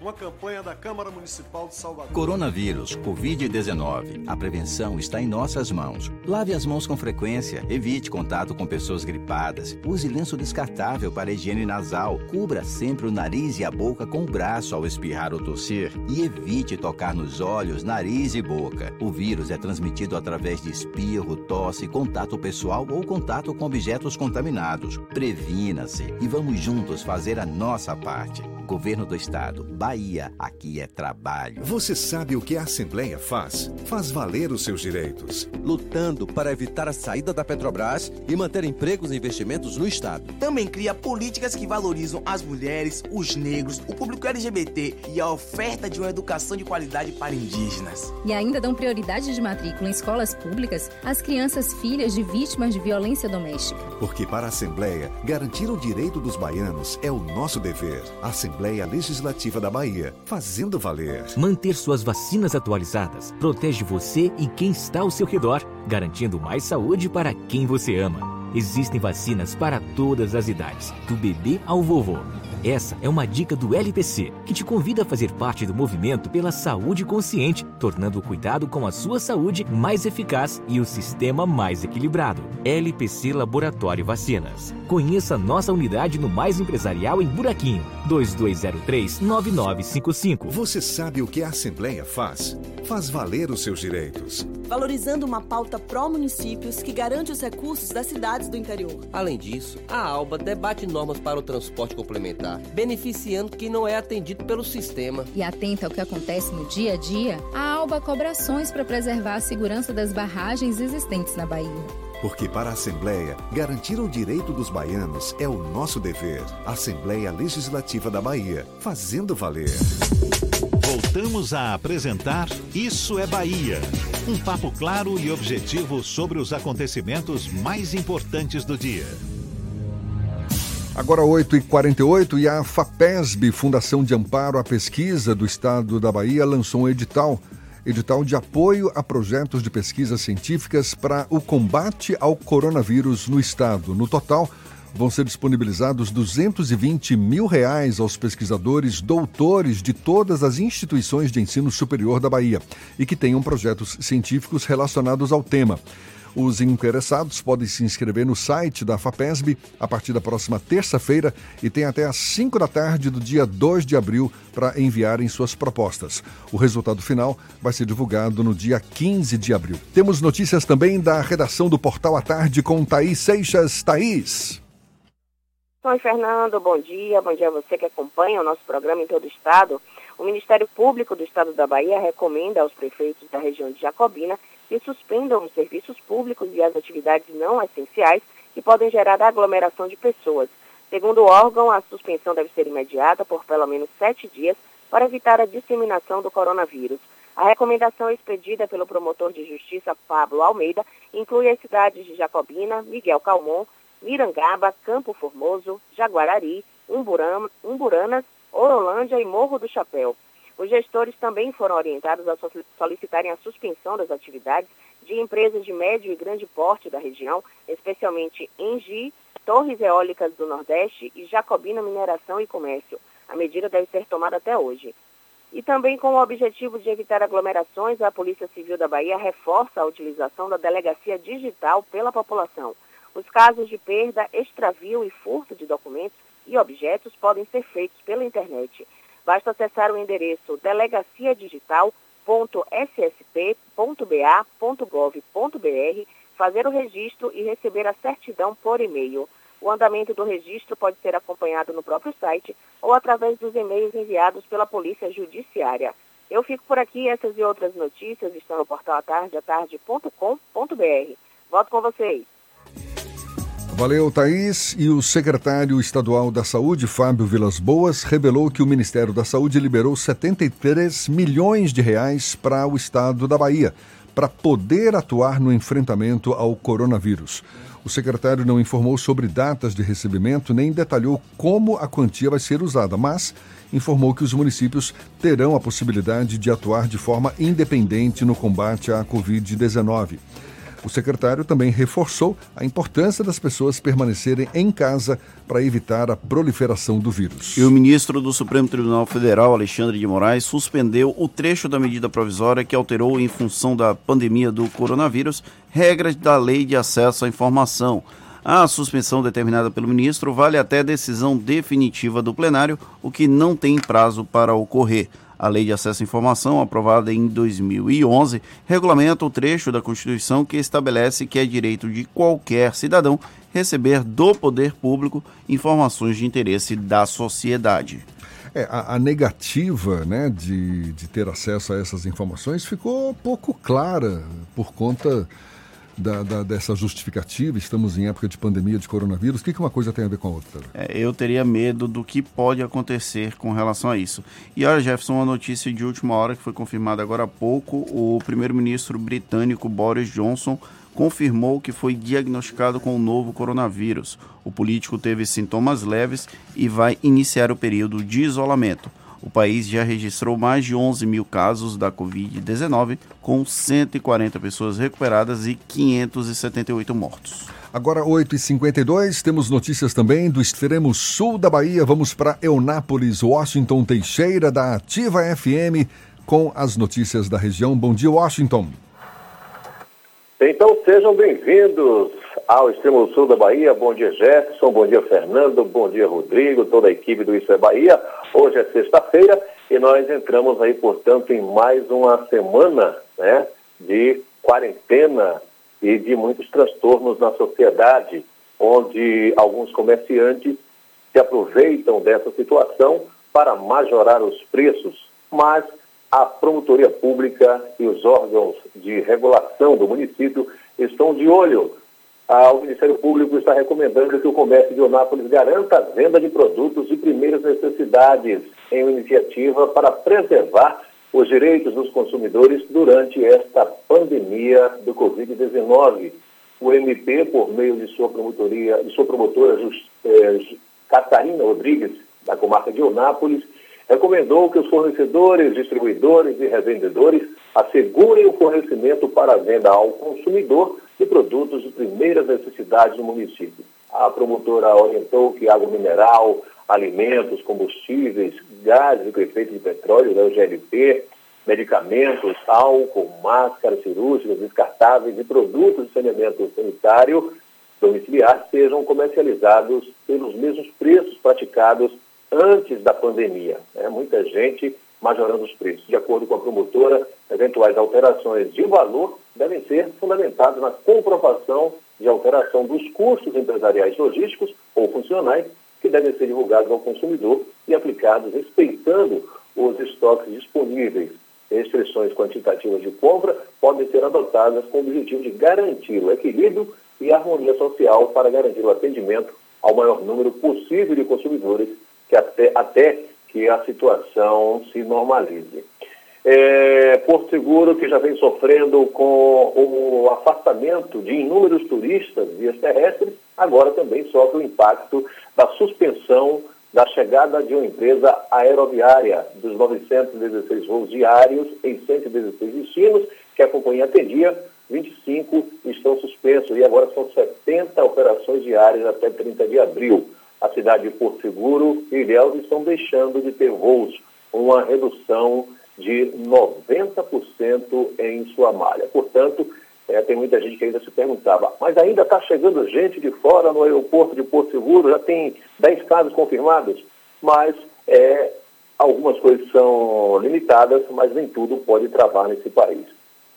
Uma campanha da Câmara Municipal de Salvador. Coronavírus, Covid-19. A prevenção está em nossas mãos. Lave as mãos com frequência, evite contato com pessoas gripadas, use lenço descartável para higiene nasal, cubra sempre o nariz e a boca com o braço ao espirrar ou tossir e evite tocar nos olhos, nariz e boca. O vírus é transmitido através de espirro, tosse, contato pessoal ou contato com objetos contaminados. Previna-se e vamos juntos fazer a nossa parte. Governo do Estado, Bahia, aqui é trabalho. Você sabe o que a Assembleia faz? Faz valer os seus direitos. Lutando para evitar a saída da Petrobras e manter empregos e investimentos no Estado. Também cria políticas que valorizam as mulheres, os negros, o público LGBT e a oferta de uma educação de qualidade para indígenas. E ainda dão prioridade de matrícula em escolas públicas às crianças filhas de vítimas de violência doméstica. Porque para a Assembleia, garantir o direito dos baianos é o nosso dever. A Assembleia Legislativa da Bahia, fazendo valer. Manter suas vacinas atualizadas protege você e quem está ao seu redor, garantindo mais saúde para quem você ama. Existem vacinas para todas as idades, do bebê ao vovô. Essa é uma dica do LPC, que te convida a fazer parte do movimento pela saúde consciente, tornando o cuidado com a sua saúde mais eficaz e o sistema mais equilibrado. LPC Laboratório Vacinas. Conheça nossa unidade no Mais Empresarial em Buraquinho, 2203-9955. Você sabe o que a Assembleia faz? Faz valer os seus direitos. Valorizando uma pauta pró-municípios que garante os recursos das cidades do interior. Além disso, a ALBA debate normas para o transporte complementar, beneficiando quem não é atendido pelo sistema. E atenta ao que acontece no dia a dia, a ALBA cobra ações para preservar a segurança das barragens existentes na Bahia. Porque para a Assembleia, garantir o direito dos baianos é o nosso dever. Assembleia Legislativa da Bahia, fazendo valer. Voltamos a apresentar Isso é Bahia. Um papo claro e objetivo sobre os acontecimentos mais importantes do dia. Agora 8h48 e a FAPESB, Fundação de Amparo à Pesquisa do Estado da Bahia, lançou um edital edital de apoio a projetos de pesquisas científicas para o combate ao coronavírus no estado. No total, vão ser disponibilizados 220 mil reais aos pesquisadores doutores de todas as instituições de ensino superior da Bahia e que tenham projetos científicos relacionados ao tema. Os interessados podem se inscrever no site da FAPESB a partir da próxima terça-feira e tem até às 5 da tarde do dia 2 de abril para enviarem suas propostas. O resultado final vai ser divulgado no dia 15 de abril. Temos notícias também da redação do Portal à Tarde com Thaís Seixas. Thaís. Oi, Fernando, bom dia. Bom dia a você que acompanha o nosso programa em todo o estado. O Ministério Público do Estado da Bahia recomenda aos prefeitos da região de Jacobina que suspendam os serviços públicos e as atividades não essenciais que podem gerar aglomeração de pessoas. Segundo o órgão, a suspensão deve ser imediata por pelo menos sete dias para evitar a disseminação do coronavírus. A recomendação expedida pelo promotor de justiça Pablo Almeida inclui as cidades de Jacobina, Miguel Calmon, Mirangaba, Campo Formoso, Jaguarari, Umburama, Umburanas, Orolândia e Morro do Chapéu. Os gestores também foram orientados a solicitarem a suspensão das atividades de empresas de médio e grande porte da região, especialmente Engi, Torres Eólicas do Nordeste e Jacobina Mineração e Comércio. A medida deve ser tomada até hoje. E também com o objetivo de evitar aglomerações, a Polícia Civil da Bahia reforça a utilização da delegacia digital pela população. Os casos de perda, extravio e furto de documentos e objetos podem ser feitos pela internet. Basta acessar o endereço delegaciadigital.ssp.ba.gov.br, fazer o registro e receber a certidão por e-mail. O andamento do registro pode ser acompanhado no próprio site ou através dos e-mails enviados pela Polícia Judiciária. Eu fico por aqui, essas e outras notícias estão no portal atardeatarde.com.br. Volto com vocês. Valeu, Thaís. E o secretário estadual da Saúde, Fábio Vilas Boas, revelou que o Ministério da Saúde liberou 73 milhões de reais para o estado da Bahia, para poder atuar no enfrentamento ao coronavírus. O secretário não informou sobre datas de recebimento nem detalhou como a quantia vai ser usada, mas informou que os municípios terão a possibilidade de atuar de forma independente no combate à Covid-19. O secretário também reforçou a importância das pessoas permanecerem em casa para evitar a proliferação do vírus. E o ministro do Supremo Tribunal Federal, Alexandre de Moraes, suspendeu o trecho da medida provisória que alterou, em função da pandemia do coronavírus, regras da lei de acesso à informação. A suspensão determinada pelo ministro vale até decisão definitiva do plenário, o que não tem prazo para ocorrer. A Lei de Acesso à Informação, aprovada em 2011, regulamenta o trecho da Constituição que estabelece que é direito de qualquer cidadão receber do poder público informações de interesse da sociedade. É, a, a, negativa né, de, de ter acesso a essas informações ficou pouco clara por conta da, da, dessa justificativa, estamos em época de pandemia de coronavírus, o que, que uma coisa tem a ver com a outra? É, eu teria medo do que pode acontecer com relação a isso. E olha, Jefferson, uma notícia de última hora que foi confirmada agora há pouco: o primeiro-ministro britânico Boris Johnson confirmou que foi diagnosticado com o novo coronavírus. O político teve sintomas leves e vai iniciar o período de isolamento. O país já registrou mais de 11 mil casos da Covid-19, com 140 pessoas recuperadas e 578 mortos. Agora, 8h52, temos notícias também do extremo sul da Bahia. Vamos para Eunápolis, Washington Teixeira, da Ativa FM, com as notícias da região. Bom dia, Washington. Então, sejam bem-vindos ao extremo sul da Bahia. Bom dia, Jefferson. Bom dia, Fernando. Bom dia, Rodrigo. Toda a equipe do Isso é Bahia. Hoje é sexta-feira e nós entramos aí, portanto, em mais uma semana né, de quarentena e de muitos transtornos na sociedade, onde alguns comerciantes se aproveitam dessa situação para majorar os preços, mas a promotoria pública e os órgãos de regulação do município estão de olho ah, o Ministério Público está recomendando que o comércio de Onápolis garanta a venda de produtos de primeiras necessidades em uma iniciativa para preservar os direitos dos consumidores durante esta pandemia do Covid-19. O MP, por meio de sua promotoria, de sua promotora eh, Catarina Rodrigues, da comarca de Onápolis, recomendou que os fornecedores, distribuidores e revendedores assegurem o fornecimento para venda ao consumidor de produtos de primeiras necessidades no município. A promotora orientou que água mineral, alimentos, combustíveis, gases com efeito de petróleo, né, o GLP, medicamentos, álcool, máscaras cirúrgicas, descartáveis e produtos de saneamento sanitário domiciliar sejam comercializados pelos mesmos preços praticados antes da pandemia. Né? Muita gente majorando os preços. De acordo com a promotora, eventuais alterações de valor devem ser fundamentadas na comprovação de alteração dos custos empresariais logísticos ou funcionais que devem ser divulgados ao consumidor e aplicados respeitando os estoques disponíveis. Restrições quantitativas de compra podem ser adotadas com o objetivo de garantir o equilíbrio e harmonia social para garantir o atendimento ao maior número possível de consumidores que até, até que a situação se normalize. É, Porto Seguro, que já vem sofrendo com o afastamento de inúmeros turistas vias terrestres, agora também sofre o impacto da suspensão da chegada de uma empresa aeroviária dos 916 voos diários em 116 destinos que a companhia atendia, 25 estão suspensos e agora são 70 operações diárias até 30 de abril. A cidade de Porto Seguro e Ilhéus estão deixando de ter voos, uma redução de 90% em sua malha. Portanto, é, tem muita gente que ainda se perguntava, mas ainda está chegando gente de fora no aeroporto de Porto Seguro, já tem 10 casos confirmados, mas é, algumas coisas são limitadas, mas nem tudo pode travar nesse país.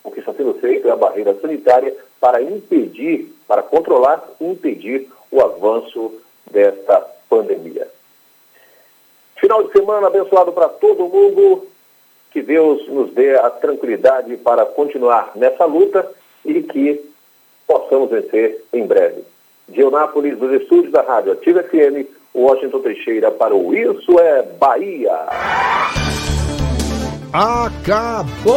O que está sendo feito é a barreira sanitária para impedir, para controlar e impedir o avanço desta pandemia. Final de semana abençoado para todo mundo. Que Deus nos dê a tranquilidade para continuar nessa luta e que possamos vencer em breve. De Eunápolis, dos estúdios da Rádio Ativa FM, Washington Teixeira para o Isso é Bahia. Acabou,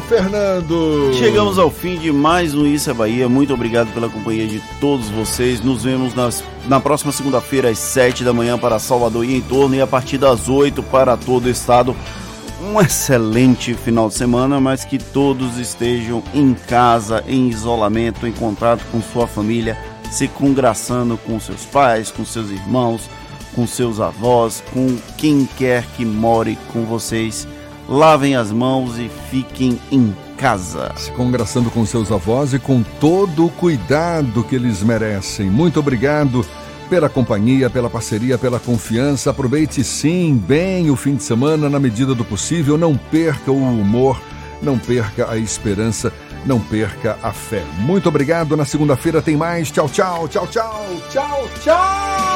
Fernando! Chegamos ao fim de mais um Isso é Bahia. Muito obrigado pela companhia de todos vocês. Nos vemos nas, na próxima segunda-feira, às 7 da manhã, para Salvador e em torno, e a partir das 8 para todo o estado um excelente final de semana, mas que todos estejam em casa, em isolamento, em contato com sua família, se congraçando com seus pais, com seus irmãos, com seus avós, com quem quer que more com vocês. Lavem as mãos e fiquem em casa. Se congraçando com seus avós e com todo o cuidado que eles merecem. Muito obrigado pela companhia, pela parceria, pela confiança. Aproveite sim bem o fim de semana na medida do possível. Não perca o humor, não perca a esperança, não perca a fé. Muito obrigado. Na segunda-feira tem mais. Tchau, tchau, tchau, tchau, tchau, tchau.